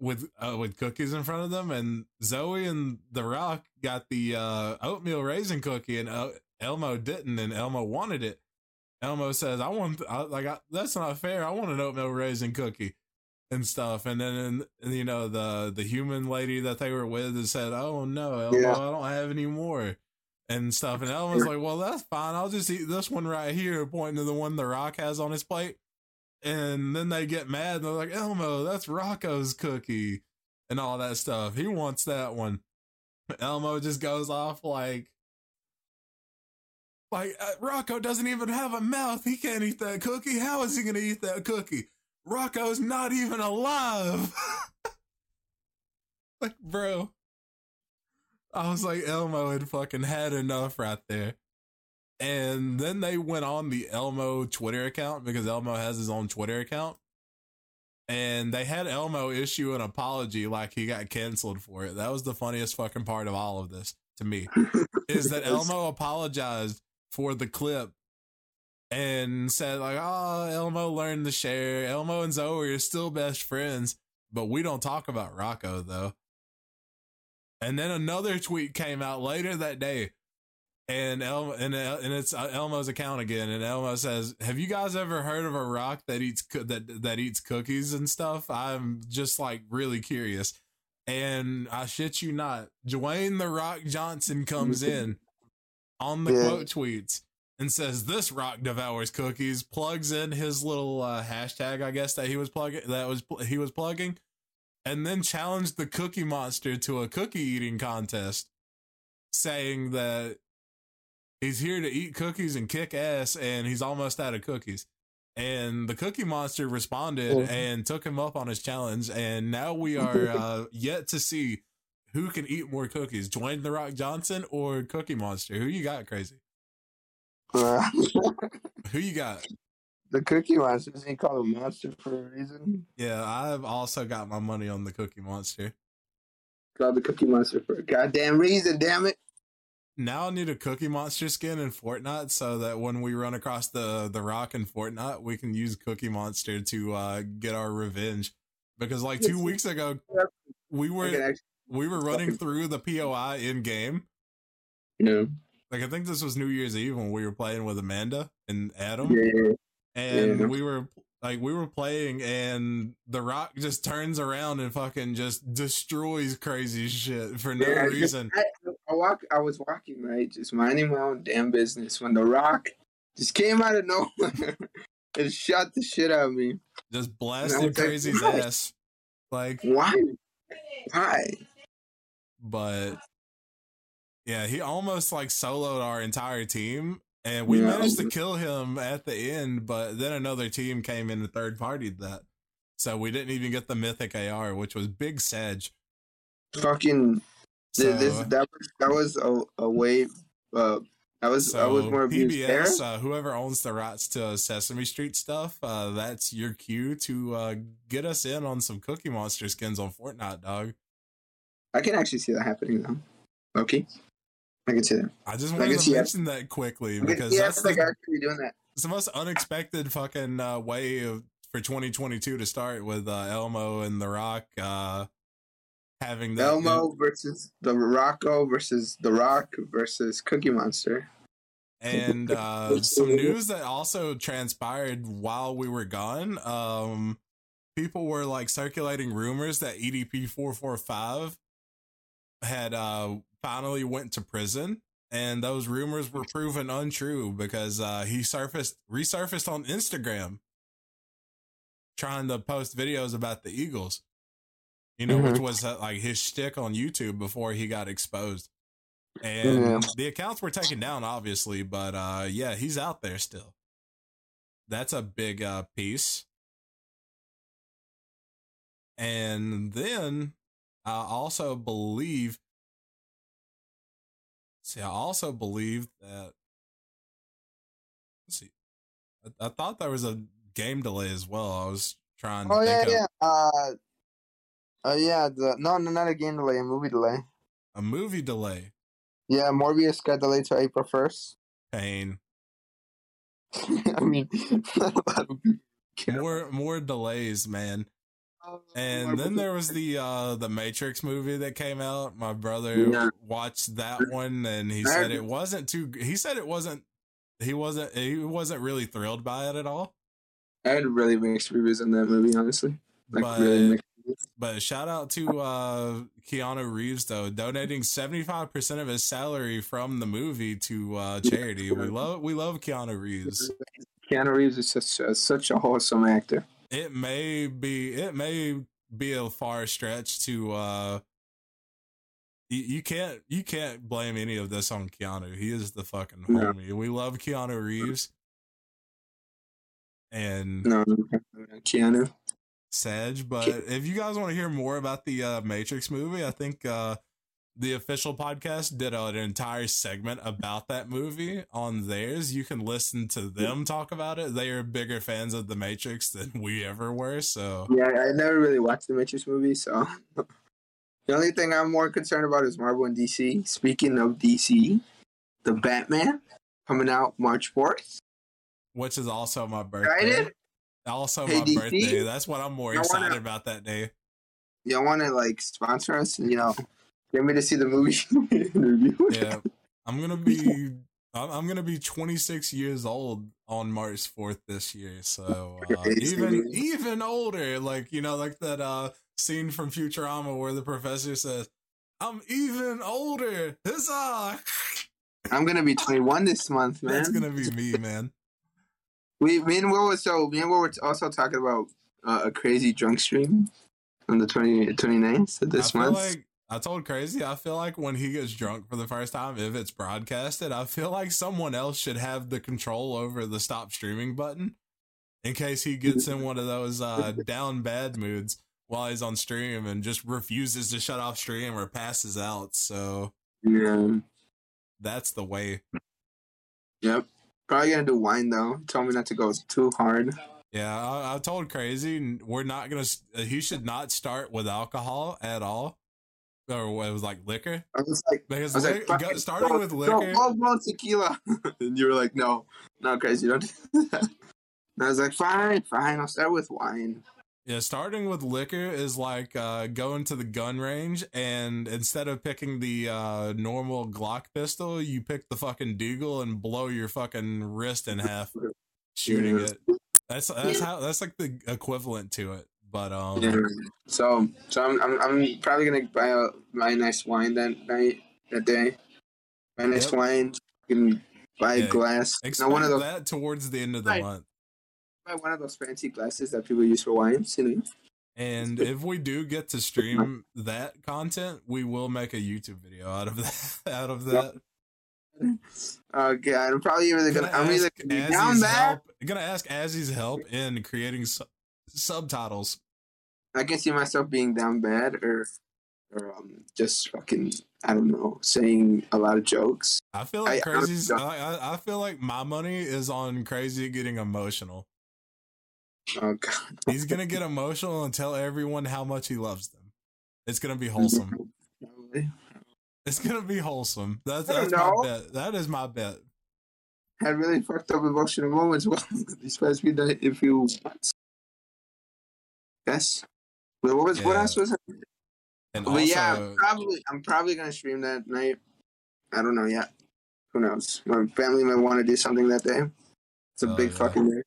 with uh, with cookies in front of them, and Zoe and The Rock got the uh, oatmeal raisin cookie, and uh, Elmo didn't, and Elmo wanted it. Elmo says, "I want I, like I, that's not fair. I want an oatmeal raisin cookie." And stuff, and then and, you know the the human lady that they were with and said, "Oh no, Elmo,
Yeah.
I don't have any more." And stuff. And Elmo's like, well, that's fine. I'll just eat this one right here, pointing to the one The Rock has on his plate. And then they get mad. And they're like, Elmo, that's Rocco's cookie and all that stuff. He wants that one. Elmo just goes off like, like uh, Rocco doesn't even have a mouth. He can't eat that cookie. How is he going to eat that cookie? Rocco's not even alive. *laughs* like, bro. I was like, Elmo had fucking had enough right there. And then they went on the Elmo Twitter account because Elmo has his own Twitter account. And they had Elmo issue an apology like he got canceled for it. That was the funniest fucking part of all of this to me. is that *laughs* Elmo apologized for the clip and said like, "Oh, Elmo learned to share. Elmo and Zoe are still best friends, but we don't talk about Rocco though." And then another tweet came out later that day, and Elmo and, El- and it's uh, Elmo's account again, and Elmo says, "Have you guys ever heard of a rock that eats coo- that that eats cookies and stuff? I'm just like really curious." And I shit you not, Dwayne the Rock Johnson comes *laughs* in on the
Yeah.
quote tweets and says, "This rock devours cookies." Plugs in his little uh, hashtag, I guess that he was plugging that was he was plugging, and then challenged the Cookie Monster to a cookie eating contest, saying that he's here to eat cookies and kick ass, and he's almost out of cookies. And the Cookie Monster responded
Mhm.
and took him up on his challenge, and now we are uh, yet to see who can eat more cookies, Dwayne the Rock Johnson or Cookie Monster. Who you got, crazy? *laughs* Who you got?
The Cookie Monster. Doesn't he called a Monster for a reason?
Yeah, I've also got my money on the Cookie Monster.
Called the Cookie Monster for a goddamn reason. Damn it.
Now I need a Cookie Monster skin in Fortnite so that when we run across the the rock in Fortnite, we can use Cookie Monster to uh, get our revenge. Because like two weeks ago, we were we were running through the POI in game.
yeah.
Like I think this was New Year's Eve when we were playing with Amanda and Adam.
Yeah.
And
Yeah.
we were Like we were playing and The Rock just turns around and fucking just destroys crazy shit for no
Yeah,
reason.
I, I walk. I was walking right, just minding my own damn business when The Rock just came out of nowhere *laughs* and shot the shit out of me.
Just blasted
was like,
crazy's ass. Like
Why? Why?
but yeah, he almost like soloed our entire team, and we
Yeah.
managed to kill him at the end. But then another team came in and third partied that, so we didn't even get the mythic AR, which was big sedge.
Fucking.
So,
this, that was that was a, a way. Uh, I was I was more.
PBS, uh, whoever owns the rights to Sesame Street stuff, uh, that's your cue to uh, get us in on some Cookie Monster skins on Fortnite, dog.
I can actually see that happening though. Okay, I can see that.
I just
I
wanted
can
to mention that quickly because
see
that's
like
the,
actually doing that.
it's the most unexpected fucking uh, way of, for 2022 to start with uh, Elmo and The Rock uh, having that.
Elmo versus the Rocco versus the Rock versus Cookie Monster.
and uh, some news that also transpired while we were gone. Um, people were like circulating rumors that EDP 445 had uh, finally went to prison. And those rumors were proven untrue because uh, he surfaced resurfaced on Instagram trying to post videos about the Eagles. You know, which
Mhm.
was uh, like his shtick on YouTube before he got exposed. And
Yeah.
the accounts were taken down, obviously, but uh, yeah, he's out there still. That's a big uh, piece. And then I also believe. See, I also believe that. Let's see. I, I thought there was a game delay as well. I was trying to
Oh yeah,
of
yeah. Uh, uh, yeah. The no, no, not a game delay, a movie delay.
a movie delay.
Yeah, Morbius got delayed to April first.
Pain. *laughs*
I mean, not a lot of people care.
More more delays, man. And then there was the uh the Matrix movie that came out. My brother
Yeah.
watched that one and he said it wasn't too he said it wasn't he wasn't he wasn't really thrilled by it at all.
I had really mixed reviews on that movie, honestly. Like
But
really
but shout out to uh Keanu Reeves though, donating 75% of his salary from the movie to uh charity. We love we love Keanu Reeves.
Keanu Reeves is such a, such a wholesome actor.
It may be it may be a far stretch to uh you, you can't you can't blame any of this on Keanu. He is the fucking
No.
homie. We love Keanu Reeves and
No, Keanu.
Sag, but if you guys want to hear more about the uh, Matrix movie, I think uh the official podcast did an entire segment about that movie on theirs. You can listen to them talk about it. They are bigger fans of the Matrix than we ever were, so
Yeah, I never really watched the Matrix movie, so *laughs* the only thing I'm more concerned about is Marvel and DC. Speaking of DC, the Batman coming out March fourth.
which is also my birthday.
Excited?
Also
Hey,
my
DC?
birthday. That's what I'm more
I wanna-
excited about that day.
Y'all want to like sponsor us you know get me to see the movie review? *laughs*
Yeah, I'm gonna be. I'm I'm gonna be 26 years old on March 4th this year, so *laughs* uh, even even older. Like you know, like that uh scene from Futurama where the professor says, "I'm even older." Huzzah!
I'm gonna be 21 this month, *laughs* man.
That's gonna be me, man.
We, me and Will was so me and Will were also talking about uh, a crazy drunk stream on the 20, 29th of
I
this
feel
month.
like I told Crazy. I feel like when he gets drunk for the first time, if it's broadcasted, I feel like someone else should have the control over the stop streaming button in case he gets in one of those uh, down bad moods while he's on stream and just refuses to shut off stream or passes out. So
yeah.
that's the way.
Yep. Probably gonna do wine though. Told me not to go too hard.
Yeah, I, I told Crazy we're not gonna. He should not start with alcohol at all, or what it was like liquor.
I was like,
Because
I was
li-
like,
go- starting with liquor,
full blown tequila, *laughs* and you were like, no, no, crazy, don't. do *laughs* that. And I was like, fine, fine, I'll start with wine.
Yeah, starting with liquor is like uh, going to the gun range, and instead of picking the uh, normal Glock pistol, you pick the fucking Deagle and blow your fucking wrist in half *laughs* shooting it. That's that's how that's like the equivalent to it. But um,
Yeah. So so I'm I'm, I'm probably gonna buy a buy a nice wine that night that day. Buy nice
Yep.
wine. Can buy
Yeah,
a glass.
expect
one of those
that towards the end of the month.
buy one of those fancy glasses that people use for wines. You know.
And *laughs* if we do get to stream that content, we will make a YouTube video out of *laughs* that. Out of that,
Oh god, I'm probably either gonna. I'm either
ask
gonna be down
Azzy's
bad.
help. Gonna ask Azzy's help in creating su- subtitles.
I can see myself being down bad or or um just fucking I don't know saying a lot of jokes.
I feel like
I- I
crazy's. I, I, I feel like my money is on crazy getting emotional.
Oh god.
He's gonna get emotional and tell everyone how much he loves them. It's gonna be wholesome.
Probably.
It's gonna be wholesome. That's that's my bet. That is my bet.
Had really fucked up emotional moments well *laughs* these past few days, a few months. What was what else was?
And
But
also,
yeah, I'm probably I'm probably gonna stream that night. I don't know yet. Who knows? My family might want to do something that day. It's a
Oh,
big
yeah.
fucking day.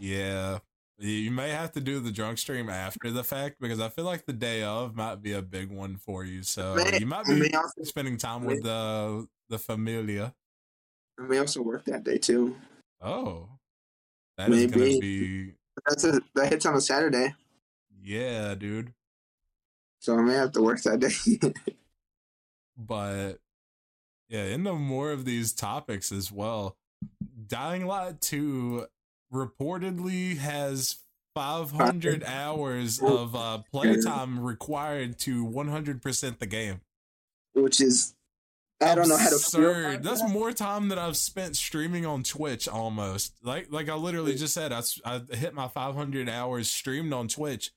yeah, you may have to do the drunk stream after the fact because I feel like the day of might be a big one for you. So
May-
you might be
also
spending time with the the familia.
I may also work that day too.
Oh, that
Maybe.
be
That's a, that hits on a Saturday,
yeah, dude.
so I may have to work that day. *laughs*
but yeah, into more of these topics as well. Dying Light 2 reportedly has 500 *laughs* hours of uh, playtime required to 100% the game.
Which is I don't know how to feel.
Absurd. That's
that.
more time than I've spent streaming on Twitch almost. Like like I literally just said I, I hit my 500 hours streamed on Twitch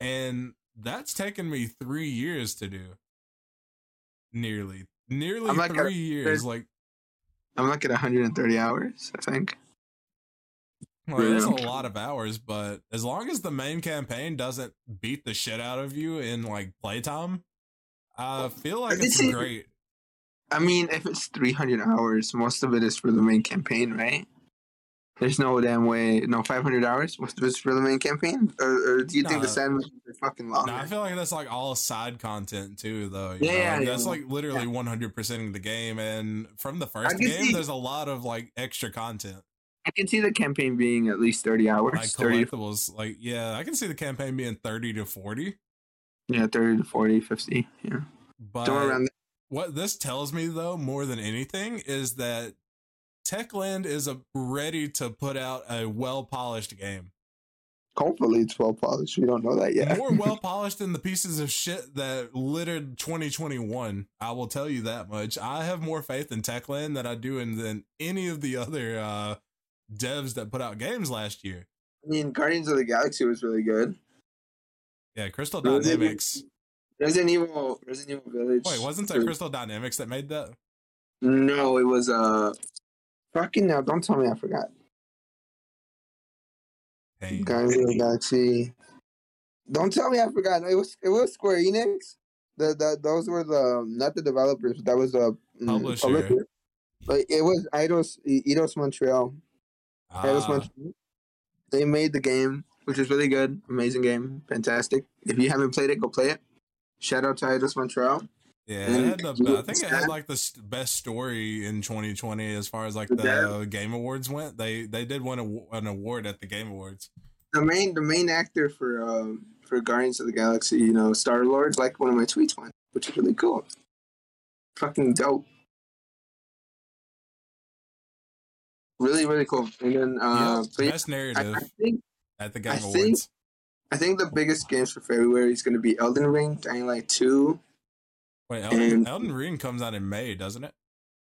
and that's taken me 3 years to do. Nearly. Nearly
I'm like
3 years like
I'm like at 130 hours, I think.
Well, that's a lot of hours, but as long as the main campaign doesn't beat the shit out of you in like playtime, I feel like
it's
great.
I mean, if it's 300 hours, most of it is for the main campaign, right? There's no damn way, no 500 hours. Most of it's for the main campaign, or, or do you think the
Nah.
side missions are fucking long?
No, I feel like that's like all side content too, though. you
Yeah,
know?
yeah,
Like,
yeah.
that's like literally 100% of the game, and from the first game,
see-
there's a lot of like extra content,
I can see the campaign being at least 30 hours.
like
30,
collectibles. Like, yeah, I can see the campaign being 30 to 40,
yeah, 30 to 40, 50. Yeah,
but what this tells me though more than anything is that techland is a, ready to put out a well polished game
Hopefully, it's well polished. We don't know that yet.
more *laughs* well polished than the pieces of shit that littered 2021 i will tell you that much i have more faith in techland than i do in than any of the other uh devs that put out games last year
I mean, Guardians of the Galaxy was really good.
yeah crystal
Resident
dynamics
Resident Evil, Resident Evil Village.
wait wasn't it crystal dynamics that made that
No, it was uh, fucking now. Don't tell me I forgot.
Pain.
Guardians of the Galaxy. Don't tell me I forgot. No, it was it was Square Enix. The, the those were the not the developers. But that was the mm,
Publisher.
But it was Eidos Eidos Montreal.
Ah,
Montreal. They made the game, which is really good. Amazing game, fantastic. If you haven't played it, go play it. Shout out to Eidos Montreal.
Yeah,
And
it had the, I think it had like the best story in 2020 as far as like
The
Game Awards went. They they did win a, an award at the Game Awards.
The main the main actor for um for Guardians of the Galaxy, you know, Star Lord, like one of my tweets went, which is really cool. Fucking dope. Really, really cool. And then uh
yeah, best
I,
narrative
I think
at the Game
I
Awards.
think- I think the biggest games for February is gonna be Elden Ring, Dying Light 2.
Wait, Elden,
and-
Elden Ring comes out in May, doesn't it?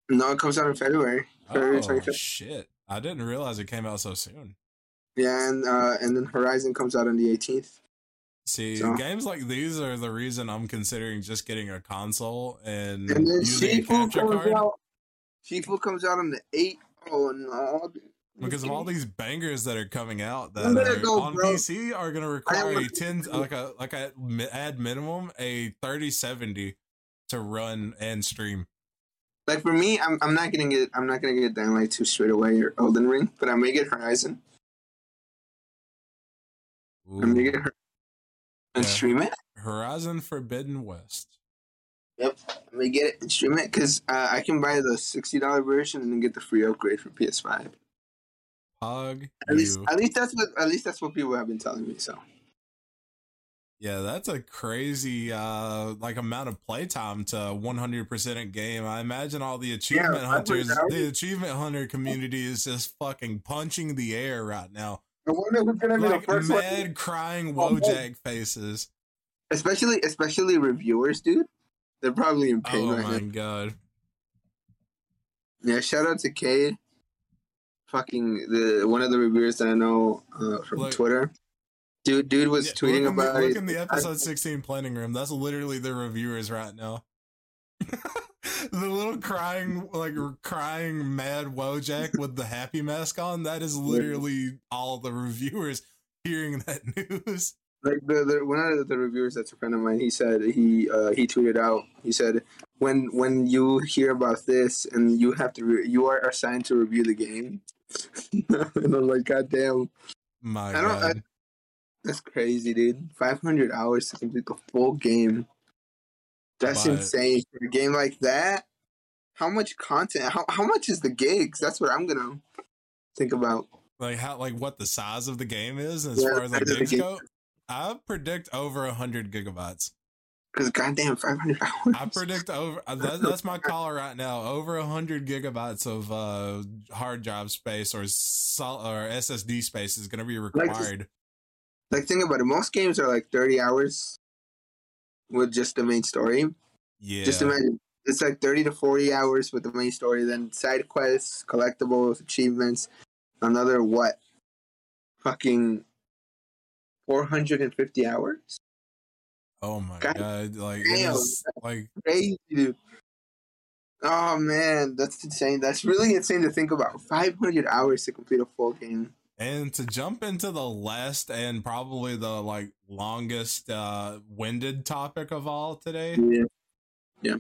No, it comes out in February. February
Oh
25th.
shit! I didn't realize it came out so soon.
Yeah, and uh and then Horizon comes out on the eighteenth.
See,
So-
games like these are the reason I'm considering just getting a console and,
And then
using a
Sifu
capture
comes
card
out. Sifu comes out on the eighth. Oh no!
because of all these bangers that are coming out that are
go,
on
bro.
PC are going to require a 10 like a like a add minimum a 3070 to run and stream.
Like for me, I'm I'm not gonna get I'm not gonna get Dying two straight away or Elden Ring, but I may get Horizon. Let me get her and
Yeah.
stream it.
Horizon Forbidden West.
Yep. Let me get it and stream it because uh, I can buy the sixty dollar version and then get the free upgrade for PS5.
Pog
At least, at least that's what at least that's what people have been telling me. So
Yeah, that's a crazy uh like amount of playtime to 100% a game. I imagine all the achievement
Yeah,
hunters, the achievement hunter community is just fucking punching the air right now.
I wonder who's gonna be
Like
the first
mad
one.
crying *laughs*
Oh.
Wojak faces.
Especially, especially reviewers, dude. They're probably in pain
Oh
right
my
now.
god.
Yeah, shout out to Cade. Fucking the one of the reviewers that I know uh, from
Look-
Twitter. Dude, dude was
Yeah,
tweeting
look in the- look
it.
in the episode 16 planning room. That's literally the reviewers right now. *laughs* the little crying, like crying mad Wojak with the happy mask on. That is literally all the reviewers hearing that news.
like the, the one of the reviewers that's a friend of mine he said he uh he tweeted out he said when when you hear about this and you have to re- you are assigned to review the game *laughs* and i'm like god damn
My
I don't-
god.
That's crazy dude 500 hours to complete the full game that's
But-
insane for a game like that how much content how, how much is the gigs that's what i'm gonna think about
like how like what the size of the game is as
Yeah,
far as like
the size of the
gigs go. I predict over hundred gigabytes.
because goddamn 500 *laughs* hours
I predict over. uh, That, that's my call right now. Over hundred gigabytes of uh, hard drive space or sol- or SSD space is going to be required.
like think about it. Most games are like 30 hours with just the main story.
Yeah,
just imagine it's like 30 to 40 hours with the main story then side quests collectibles achievements another what fucking 450 hours?
Oh my
God
god! Like
damn.
it's like
crazy dude. Oh man that's insane. That's really insane to think about. 500 hours to complete a full game
And to jump into the last and probably the like longest uh winded topic of all today,
yeah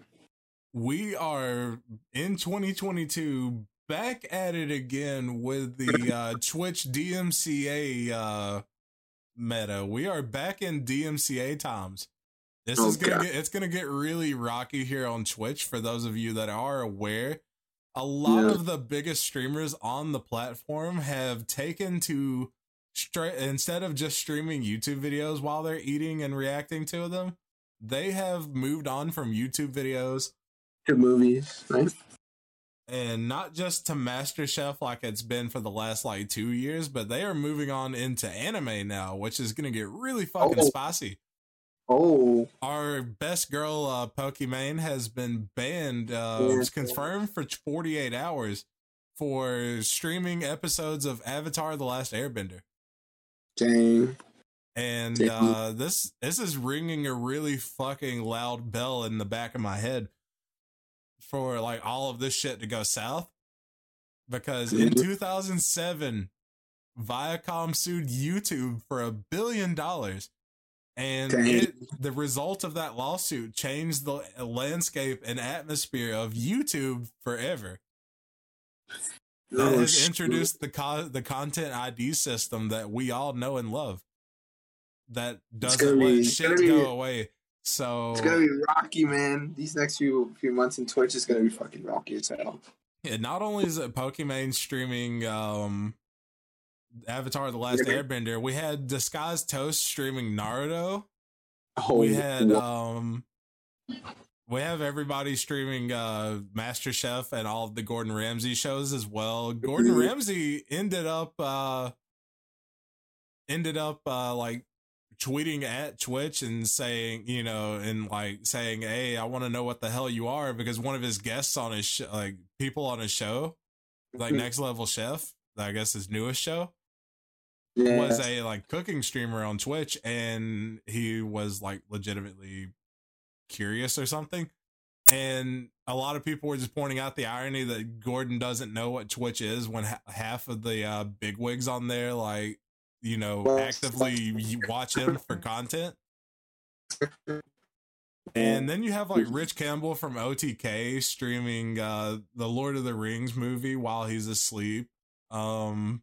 we are in 2022 back at it again with the uh Twitch DMCA uh meta. We are back in DMCA times. This
Oh,
is gonna
God.
get it's gonna get really rocky here on Twitch for those of you that are aware. A lot
Yeah.
of the biggest streamers on the platform have taken to straight instead of just streaming YouTube videos while they're eating and reacting to them, they have moved on from YouTube videos
to movies right
and not just to MasterChef like it's been for the last like two years, but they are moving on into anime now, which is gonna get really fucking
Oh.
spicy.
Oh
Our best girl, uh, Pokimane, has been banned. Uh,
Yeah.
it's confirmed for 48 hours for streaming episodes of Avatar: The Last Airbender.
dang
And uh, this this is ringing a really fucking loud bell in the back of my head for like all of this shit to go south. Because in
Mhm.
2007, Viacom sued YouTube for a billion dollars. And it, the result of that lawsuit changed the landscape and atmosphere of YouTube forever. That
Oh,
has
shit.
introduced the co- the content ID system that we all know and love. That doesn't let
be-
shit
be-
go away. So
It's gonna be rocky, man. These next few few months in Twitch is gonna be fucking rocky as hell.
yeah, not only is it Pokimane streaming um Avatar: The Last Airbender, we had Disguised Toast streaming Naruto.
Oh,
we had um we have everybody streaming uh Master Chef and all of the Gordon Ramsay shows as well. Gordon
Mhm.
Ramsay ended up uh ended up uh like tweeting at Twitch and saying, you know, and like saying, "Hey, I want to know what the hell you are," because one of his guests on his sh- like people on his show, like
Mhm.
Next Level Chef, I guess his newest show,
yeah.
was a like cooking streamer on Twitch and he was like legitimately curious or something. And a lot of people were just pointing out the irony that Gordon doesn't know what Twitch is when ha- half of the uh, big wigs on there, like, you know,
Well,
actively watch him for content. *laughs* And then you have like Rich *laughs* Campbell from OTK streaming uh the Lord of the Rings movie while he's asleep. Um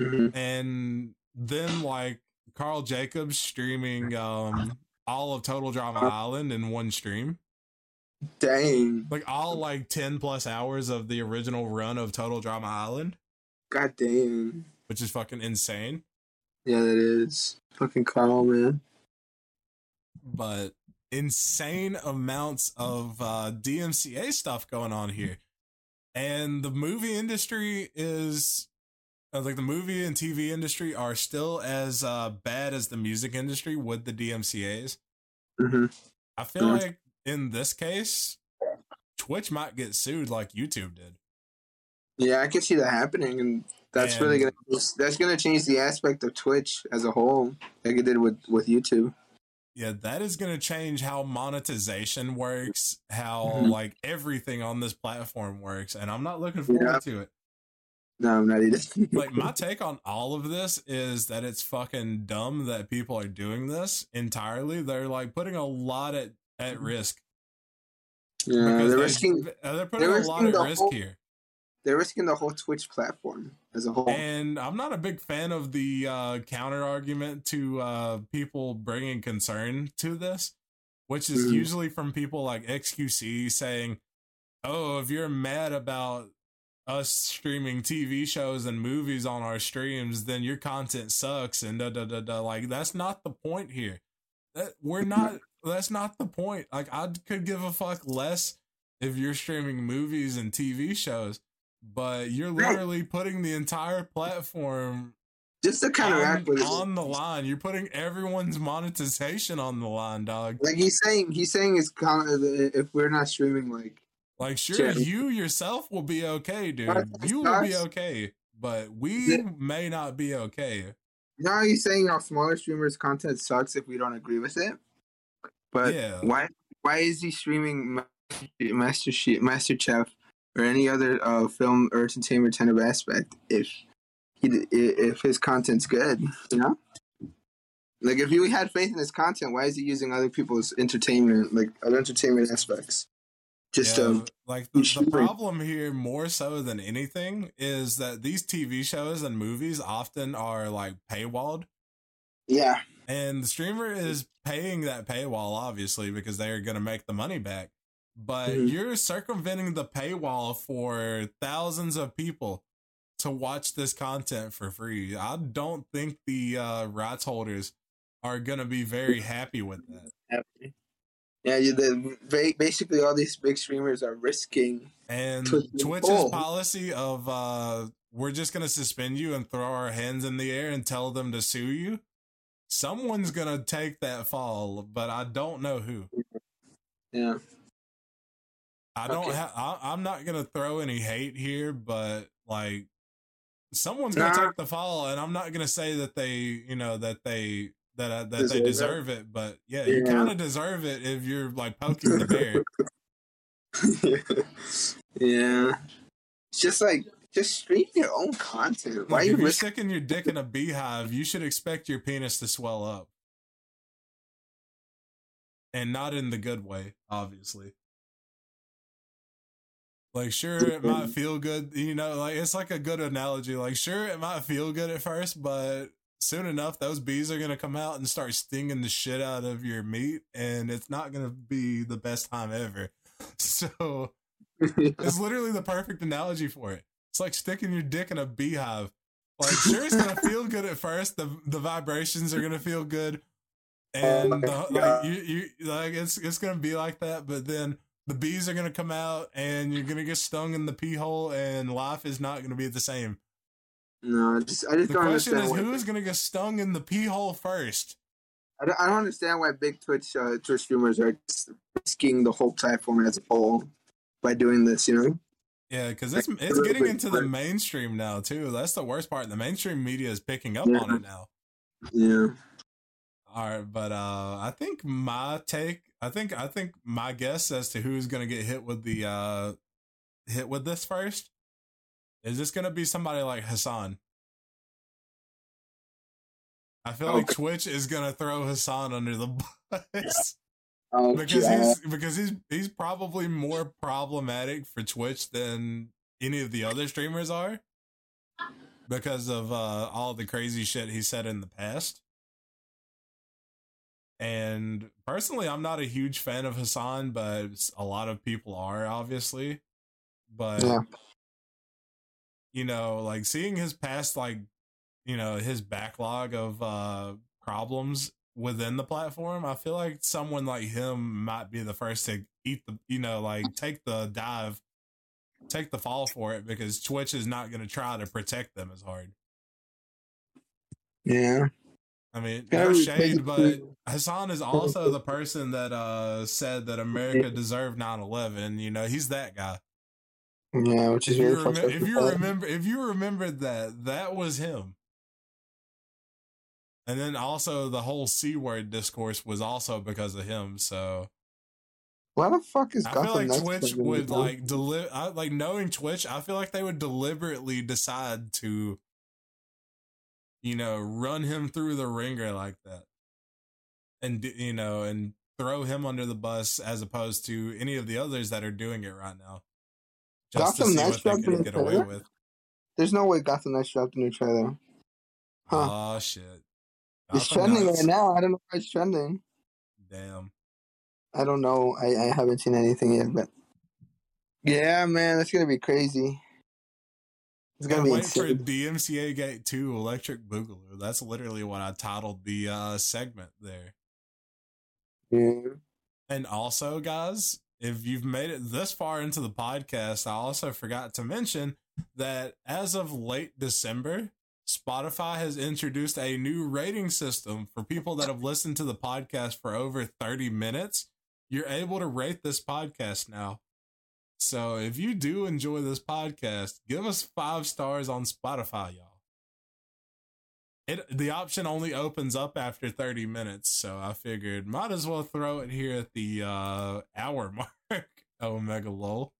Mhm.
and then like Carl Jacobs streaming um all of Total Drama Island in one stream.
Dang.
Like all like 10 plus hours of the original run of Total Drama Island,
God dang.
which is fucking insane.
Yeah, that is. Fucking Carl, man.
But insane amounts of uh DMCA stuff going on here. And the movie industry is like the movie and TV industry are still as uh bad as the music industry with the DMCA's.
hmm
I feel
Mhm.
like in this case, Twitch might get sued like YouTube did.
Yeah, I can see that happening, and that's really gonna that's gonna change the aspect of Twitch as a whole, like it did with with YouTube.
Yeah, that is going to change how monetization works, how
Mhm.
like everything on this platform works, and I'm not looking forward
Yeah.
to it.
No, I'm not either. *laughs*
Like my take on all of this is that it's fucking dumb that people are doing this entirely. They're like putting a lot at at risk.
yeah,
because
they're
they-
risking
they're putting
they're
a lot at risk
whole-
here.
they're risking the whole Twitch platform as a whole.
And I'm not a big fan of the uh, counter argument to uh, people bringing concern to this, which is
Mhm.
usually from people like XQC saying, "Oh, if you're mad about us streaming TV shows and movies on our streams, then your content sucks." And da da da da. Like that's not the point here. That we're not. That's not the point. Like I could give a fuck less if you're streaming movies and TV shows but you're literally putting the entire platform
Just to
on,
counteract with
on the line. You're putting everyone's monetization on the line, dog.
like he's saying, he's saying is con- if we're not streaming, like
Like, sure, you yourself will be okay, dude. You will be okay, but we may not be okay.
now he's saying our smaller streamers' content sucks if we don't agree with it. But
Yeah.
why why is he streaming Master She- Master Chef or any other uh, film or entertainment kind of aspect if he if his content's good, you know? Like if he had faith in his content, why is he using other people's entertainment, like other entertainment aspects, just
Yeah,
to
like the, the problem here, more so than anything, is that these TV shows and movies often are like paywalled.
yeah,
And the streamer is paying that paywall, obviously, because they're going to make the money back. But
Mhm.
you're circumventing the paywall for thousands of people to watch this content for free. I don't think the uh, rights holders are going to be very happy with that.
Yeah. You, the, basically, all these big streamers are risking.
And Twitch's
Oh.
policy of uh, we're just going to suspend you and throw our hands in the air and tell them to sue you. Someone's going to take that fall, but I don't know who.
Yeah,
I don't
Okay.
have. I'm not gonna throw any hate here, but like, someone's gonna
Nah.
take the fall, and I'm not gonna say that they, you know, that they that uh, that
Deserve
they deserve it. But yeah, you kind of deserve it if you're like poking the bear. *laughs*
yeah. It's just like just stream your own content. Why
Like,
you
if you're
risk?
sticking your dick in a beehive, you should expect your penis to swell up, and not in the good way, obviously. Like, sure, it might feel good, you know, like it's like a good analogy. Like, sure, it might feel good at first, but soon enough, those bees are gonna come out and start stinging the shit out of your meat, and it's not gonna be the best time ever. *laughs* So, it's *laughs* literally the perfect analogy for it. It's like sticking your dick in a beehive. Like, sure, it's gonna feel good at first. The the vibrations are gonna feel good, and
Oh
the, *laughs* like you you like it's it's gonna be like that. But then the bees are gonna come out, and you're gonna get stung in the pee hole, and life is not gonna be the same.
No, I just I just
The
don't
question
understand.
is, who is gonna get stung in the pee hole first?
I don't, I don't understand why big Twitch uh, Twitch streamers are risking the whole platform as a whole by doing this. You know?
Yeah, because it's it's getting into the mainstream now too. That's the worst part. The mainstream media is picking up
Yeah.
on it now.
Yeah.
All right, but uh I think my take, I think I think my guess as to who's going to get hit with the uh hit with this first is this going to be somebody like Hassan. I feel like Twitch is going to throw Hassan under the *laughs* bus
Oh,
because he's because he's he's probably more problematic for Twitch than any of the other streamers are. because of uh, all the crazy shit he said in the past. And personally, I'm not a huge fan of Hassan, but a lot of people are, obviously. But,
Yeah.
You know, like seeing his past, like, you know, his backlog of uh, problems within the platform, I feel like someone like him might be the first to eat the, you know, like take the dive, take the fall for it because Twitch is not going to try to protect them as hard.
Yeah.
I mean, no shade, but. Hassan is also the person that uh said that *laughs* America deserved 9/11. You know, he's that guy.
Yeah, which is
you,
really fucked
remem- if you remember, if you remembered that, that was him. And then also the whole c word discourse was also because of him. So
Why the fuck is
I feel like
Knights
Twitch would like deliver like knowing Twitch. I feel like they would deliberately decide to, you know, run him through the ringer like that, and you know, and throw him under the bus as opposed to any of the others that are doing it right now, just
Gotham
to see
Knights
what they can get away with.
There's no way Gotham Knights dropped a new trailer. Huh.
Oh shit!
it's
Gotham
trending
Knights?
right now. I don't know why it's trending.
Damn.
I don't know. I, I haven't seen anything yet, but yeah, man, that's gonna be crazy. It's gonna be
wait for. DMCA Gate 2 Electric Boogaloo. That's literally what I titled the uh, segment there.
Yeah.
And also, guys, if you've made it this far into the podcast, I also forgot to mention that as of late December, Spotify has introduced a new rating system for people that have listened to the podcast for over 30 minutes. You're able to rate this podcast now. So if you do enjoy this podcast, give us five stars on Spotify, y'all. It the option only opens up after 30 minutes, so I figured might as well throw it here at the uh hour *laughs* mark. Omega lol.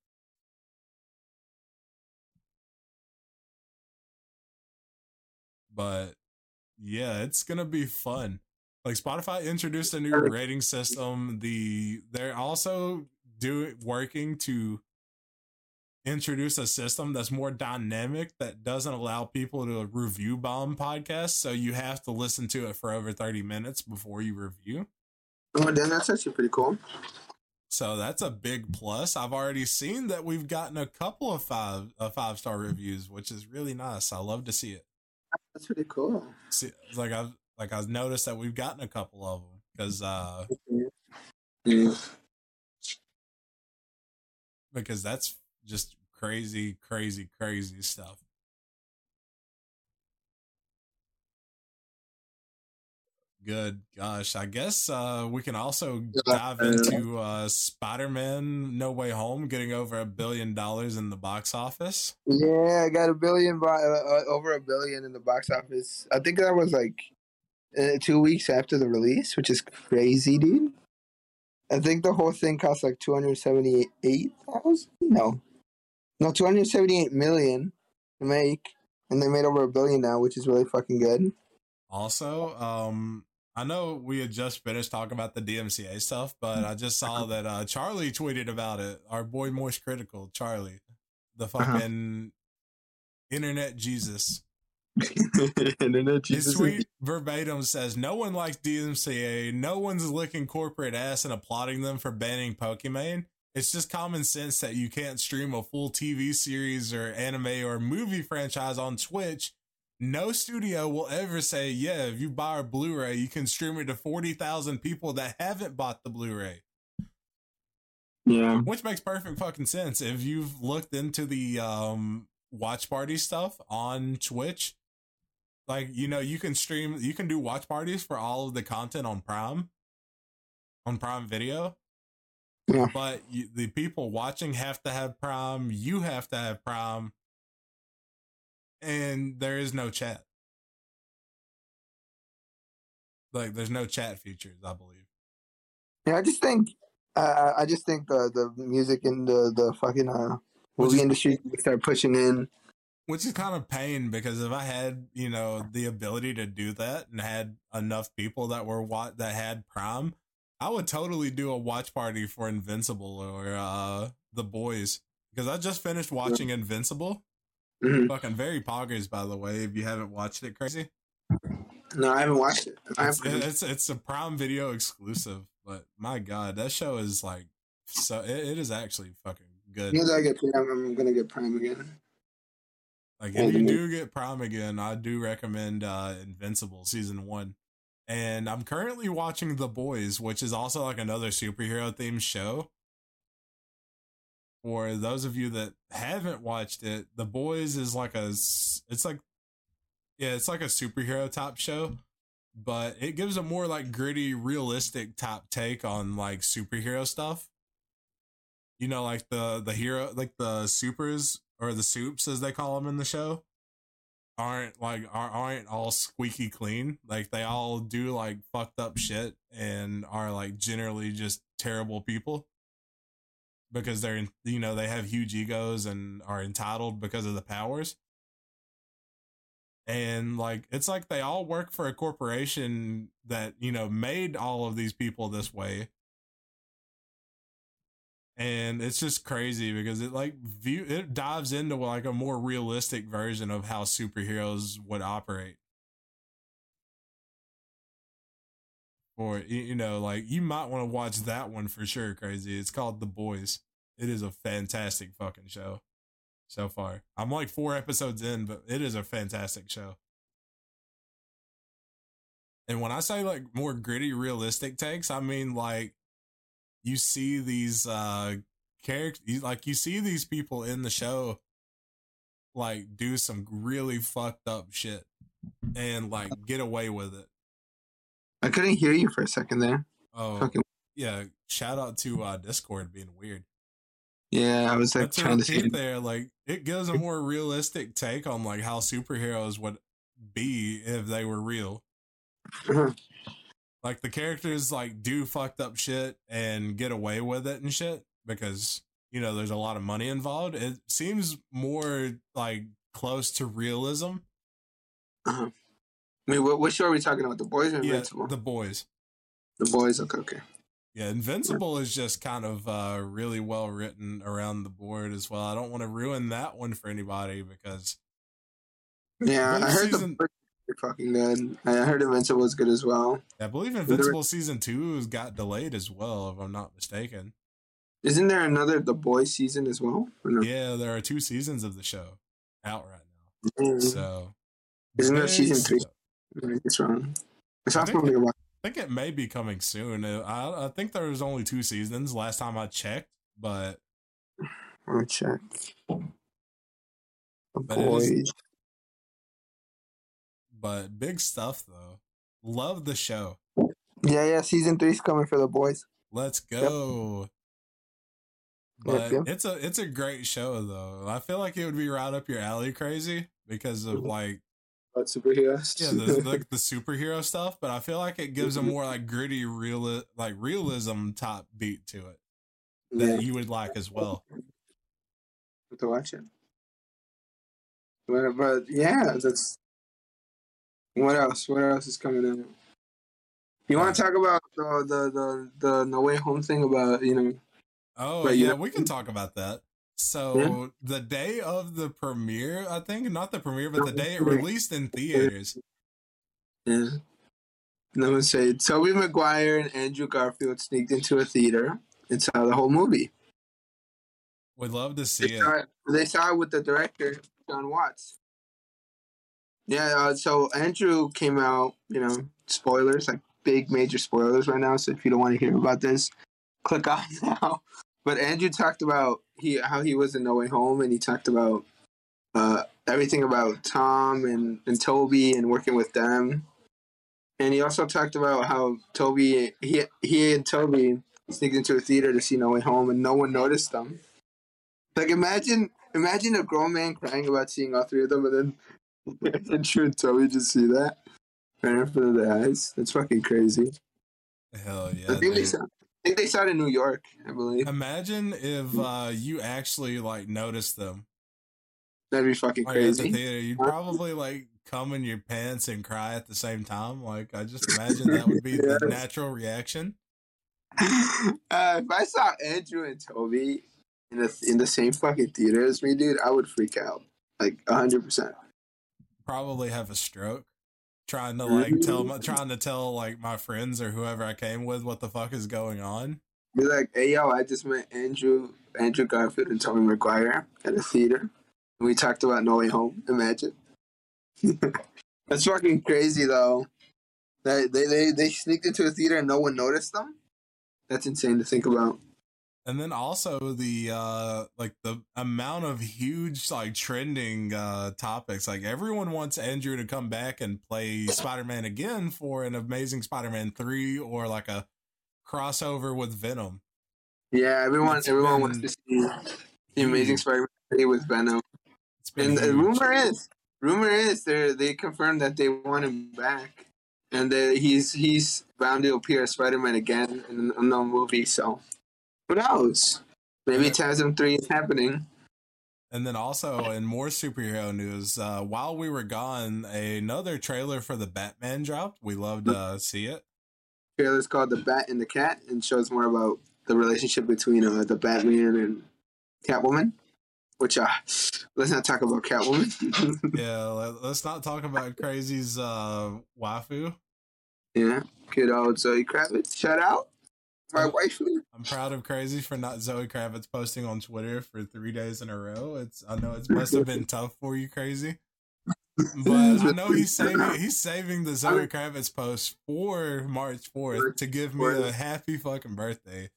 But yeah, it's gonna be fun. Like Spotify introduced a new rating system. The they're also do working to introduce a system that's more dynamic that doesn't allow people to review bomb podcasts. So you have to listen to it for over 30 minutes before you review.
Oh, then that's actually pretty cool.
So that's a big plus. I've already seen that we've gotten a couple of five uh, five star reviews, which is really nice. I love to see it.
That's pretty cool.
See, like I've like I've noticed that we've gotten a couple of them because uh
Yeah.
because that's just crazy, crazy, crazy stuff. Good gosh, I guess uh, we can also dive into uh, Spider-Man: No Way Home getting over a billion dollars in the box office.
Yeah, I got a billion, uh, uh, over a billion in the box office. I think that was like uh, two weeks after the release, which is crazy, dude. I think the whole thing cost like two hundred seventy-eight thousand. No, no, two hundred seventy-eight million to make, and they made over a billion now, which is really fucking good.
Also, um, I know we had just finished talking about the DMCA stuff, but I just saw that uh, Charlie tweeted about it. Our boy Moist Critical, Charlie, the
Uh-huh.
fucking internet Jesus. *laughs*
Internet Jesus.
His tweet verbatim says, "No one likes DMCA. No one's licking corporate ass and applauding them for banning Pokemon. It's just common sense that you can't stream a full TV series or anime or movie franchise on Twitch. No studio will ever say, yeah, if you buy a Blu-ray, you can stream it to forty thousand people that haven't bought the Blu-ray."
Yeah.
Which makes perfect fucking sense. If you've looked into the um watch party stuff on Twitch, like you know, you can stream you can do watch parties for all of the content on Prime on Prime Video.
Yeah.
But you, the people watching have to have prom. you have to have prom. and there is no chat. Like there's no chat features, I believe.
Yeah, I just think, uh, I just think the the music and the the fucking uh, movie
is-
industry start pushing in.
Which is kind of pain because if I had, you know, the ability to do that and had enough people that were what that had Prime, I would totally do a watch party for Invincible or uh The Boys because I just finished watching Invincible
Mhm.
Fucking very poggers, by the way. If you haven't watched it, crazy.
No, I haven't watched it.
It's,
haven't.
it's it's a Prime Video exclusive, but my god, that show is like so. It, it is actually fucking good.
As I get Prime, I'm gonna get Prime again.
Like if you do get Prime again, I do recommend uh Invincible season one. And I'm currently watching The Boys, which is also like another superhero themed show. For those of you that haven't watched it, The Boys is like a it's like yeah, it's like a superhero type show, but it gives a more like gritty, realistic type take on like superhero stuff. You know, like the the hero, like the supers or the soups as they call them in the show, aren't like are, aren't all squeaky clean. Like they all do like fucked up shit and are like generally just terrible people. Because they're you know they have huge egos and are entitled because of the powers. And like it's like they all work for a corporation that you know made all of these people this way and it's just crazy because it like view it dives into like a more realistic version of how superheroes would operate. Or you know like you might want to watch that one for sure crazy. It's called the boys. It is a fantastic fucking show so far. I'm like four episodes in but it is a fantastic show. And when i say like more gritty realistic takes i mean like you see these uh characters like you see these people in the show like do some really fucked up shit and like get away with it
I couldn't hear you for a second there.
oh
Fucking
yeah shout out to uh discord being weird
yeah, I was like trying to see.
there like it gives a more realistic take on like how superheroes would be if they were real *laughs* like the characters like do fucked up shit and get away with it and shit because you know there's a lot of money involved it seems more like close to realism
Uh-huh. I mean, what, what show are we talking about? The boys or
yeah the boys
the boys. Okay, okay.
yeah invincible is just kind of uh really well written around the board as well i don't want to ruin that one for anybody because
Yeah, I heard
season-
the fucking good. I heard Invincible was good as well.
i believe invincible season two has got delayed as well if i'm not mistaken
Isn't there another The Boys season as well? No?
yeah there are two seasons of the show out right now
Mm,
so
Isn't there season three? it's wrong. I
I think
about.
I think it may be coming soon. Uh, I, I think there was only two seasons last time I checked, but
Let me check. The
But it is-
boys.
But big stuff though. Love the show.
Yeah, yeah. Season three's coming for the boys.
Let's go. But
Yep, yep.
it's a it's a great show though. I feel like it would be right up your alley, crazy, because of mm-hmm. like
About superheroes.
yeah the the, *laughs* the superhero stuff. But I feel like it gives a mm-hmm. more like gritty real like realism type beat to it that
yeah.
you would like as well.
To watch it. But, but yeah, that's. What else? What else is coming in? You want to uh, talk about the the the the No Way Home thing about you know?
Oh
But,
yeah,
know-
we can talk about that. So the day of the premiere, I think not the premiere, but the day it released in theaters.
Yeah. I'm gonna say Tobey Maguire and Andrew Garfield sneaked into a theater and saw the whole movie.
Would love to
They
see it.
saw it, they saw it with the director John Watts. Yeah, uh, so Andrew came out. You know, spoilers like big major spoilers right now. So if you don't want to hear about this, click off *laughs* now. But Andrew talked about he how he was in No Way Home, and he talked about uh, everything about Tom and, and Tobey and working with them. And he also talked about how Tobey he he and Tobey sneaked into a theater to see No Way Home, and no one noticed them. Like imagine imagine a grown man crying about seeing all three of them, and then Andrew *laughs* and Tobey just see that right in front of their eyes. That's fucking crazy.
Hell yeah!
I think they saw. I think they saw it in New York, I believe.
Imagine if uh, you actually like noticed them
That'd be fucking
like, at the
crazy.
theater. You'd probably like come in your pants and cry at the same time. Like I just imagine that would be the *laughs* natural reaction. *laughs*
uh, if I saw Andrew and Tobey in the in the same fucking theater as me, dude, I would freak out. like hundred percent.
Probably have a stroke. Trying to like mm-hmm. tell my trying to tell like my friends or whoever I came with what the fuck is going on.
Be like, hey yo, I just met Andrew Andrew Garfield and Tobey Maguire at a theater. And we talked about No Way Home. Imagine. *laughs* That's fucking crazy though. They, they they they sneaked into a theater and no one noticed them. That's insane to think about.
And then also the uh like the amount of huge like trending uh topics. Like everyone wants Andrew to come back and play Spider-Man again for an amazing Spider-Man 3 or like a crossover with Venom.
Yeah, everyone
It's
everyone wants to see the Amazing
huge.
Spider-Man 3 with Venom.
It's been
And the
huge.
rumor is, rumor is, they they confirmed that they want him back, and that he's he's bound to appear as Spider-Man again in an unknown movie. So, who knows? Maybe. TASM three is happening.
And then also in more superhero news, uh, while we were gone, another trailer for the Batman dropped. We love to see it.
Trailer's called "The Bat and the Cat" and shows more about the relationship between uh, the Batman and Catwoman. Which uh, let's not talk about Catwoman. *laughs*
Yeah, let, let's not talk about Crazy's uh, waifu.
yeah, good old Zoe Kravitz. Shout out my
Oh.
wife.
I'm proud of Crazy for not Zoe Kravitz posting on Twitter for three days in a row. It's I know it *laughs* must have been tough for you, Crazy. But I know he's saving he's saving the Zoe Kravitz post for March 4th to give me a happy fucking birthday.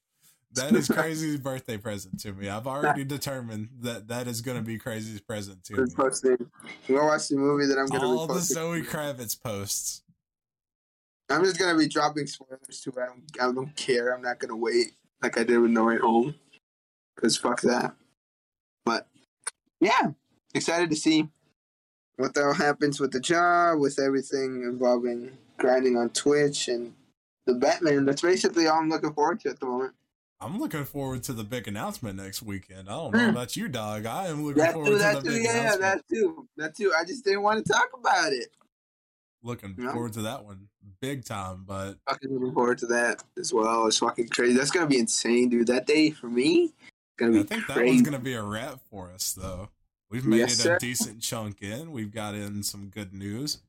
That is Crazy's birthday present to me. I've already determined that that is going to be Crazy's present to me.
Posting. Go watch the movie that I'm gonna
All
be
the. Zoe Kravitz posts.
I'm just gonna be dropping spoilers too. I don't, I don't care. I'm not gonna wait like I did with No Way Home, cause fuck that. But yeah, excited to see what the hell happens with the job, with everything involving grinding on Twitch and the Batman. That's basically all I'm looking forward to at the moment.
I'm looking forward to the big announcement next weekend. I don't know
Mm.
about you, dog. I am looking
That
forward
too,
to the
too,
big
yeah,
announcement.
that too, that too. I just didn't want to talk about it.
looking
Yeah.
forward to that one big time. But
Fucking looking forward to that as well. It's fucking crazy. That's gonna be insane, dude. That day for me, gonna be
I think that
crazy.
one's gonna be a wrap for us, though. We've made
Yes,
it
sir.
a decent chunk in. We've got in some good news,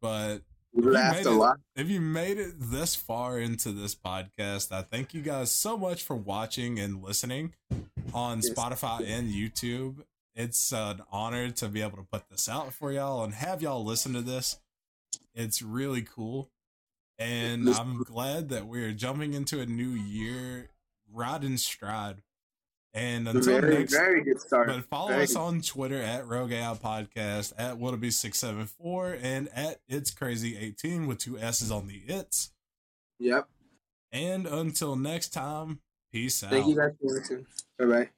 but
We
you
laughed
made
a
it-
lot.
if you made it this far into this podcast, I thank you guys so much for watching and listening on
Yes.
Spotify and YouTube. It's an honor to be able to put this out for y'all and have y'all listen to this. It's really cool. And I'm glad that we're jumping into a new year rod and stride. And until
Very,
next
very good start.
but follow
Very
us
good.
on Twitter at Rogue AI Podcast, at willdabeast674, and at It's Crazy 18 with two S's on the it's.
Yep.
And until next time, peace out.
Thank you guys for listening. Bye bye.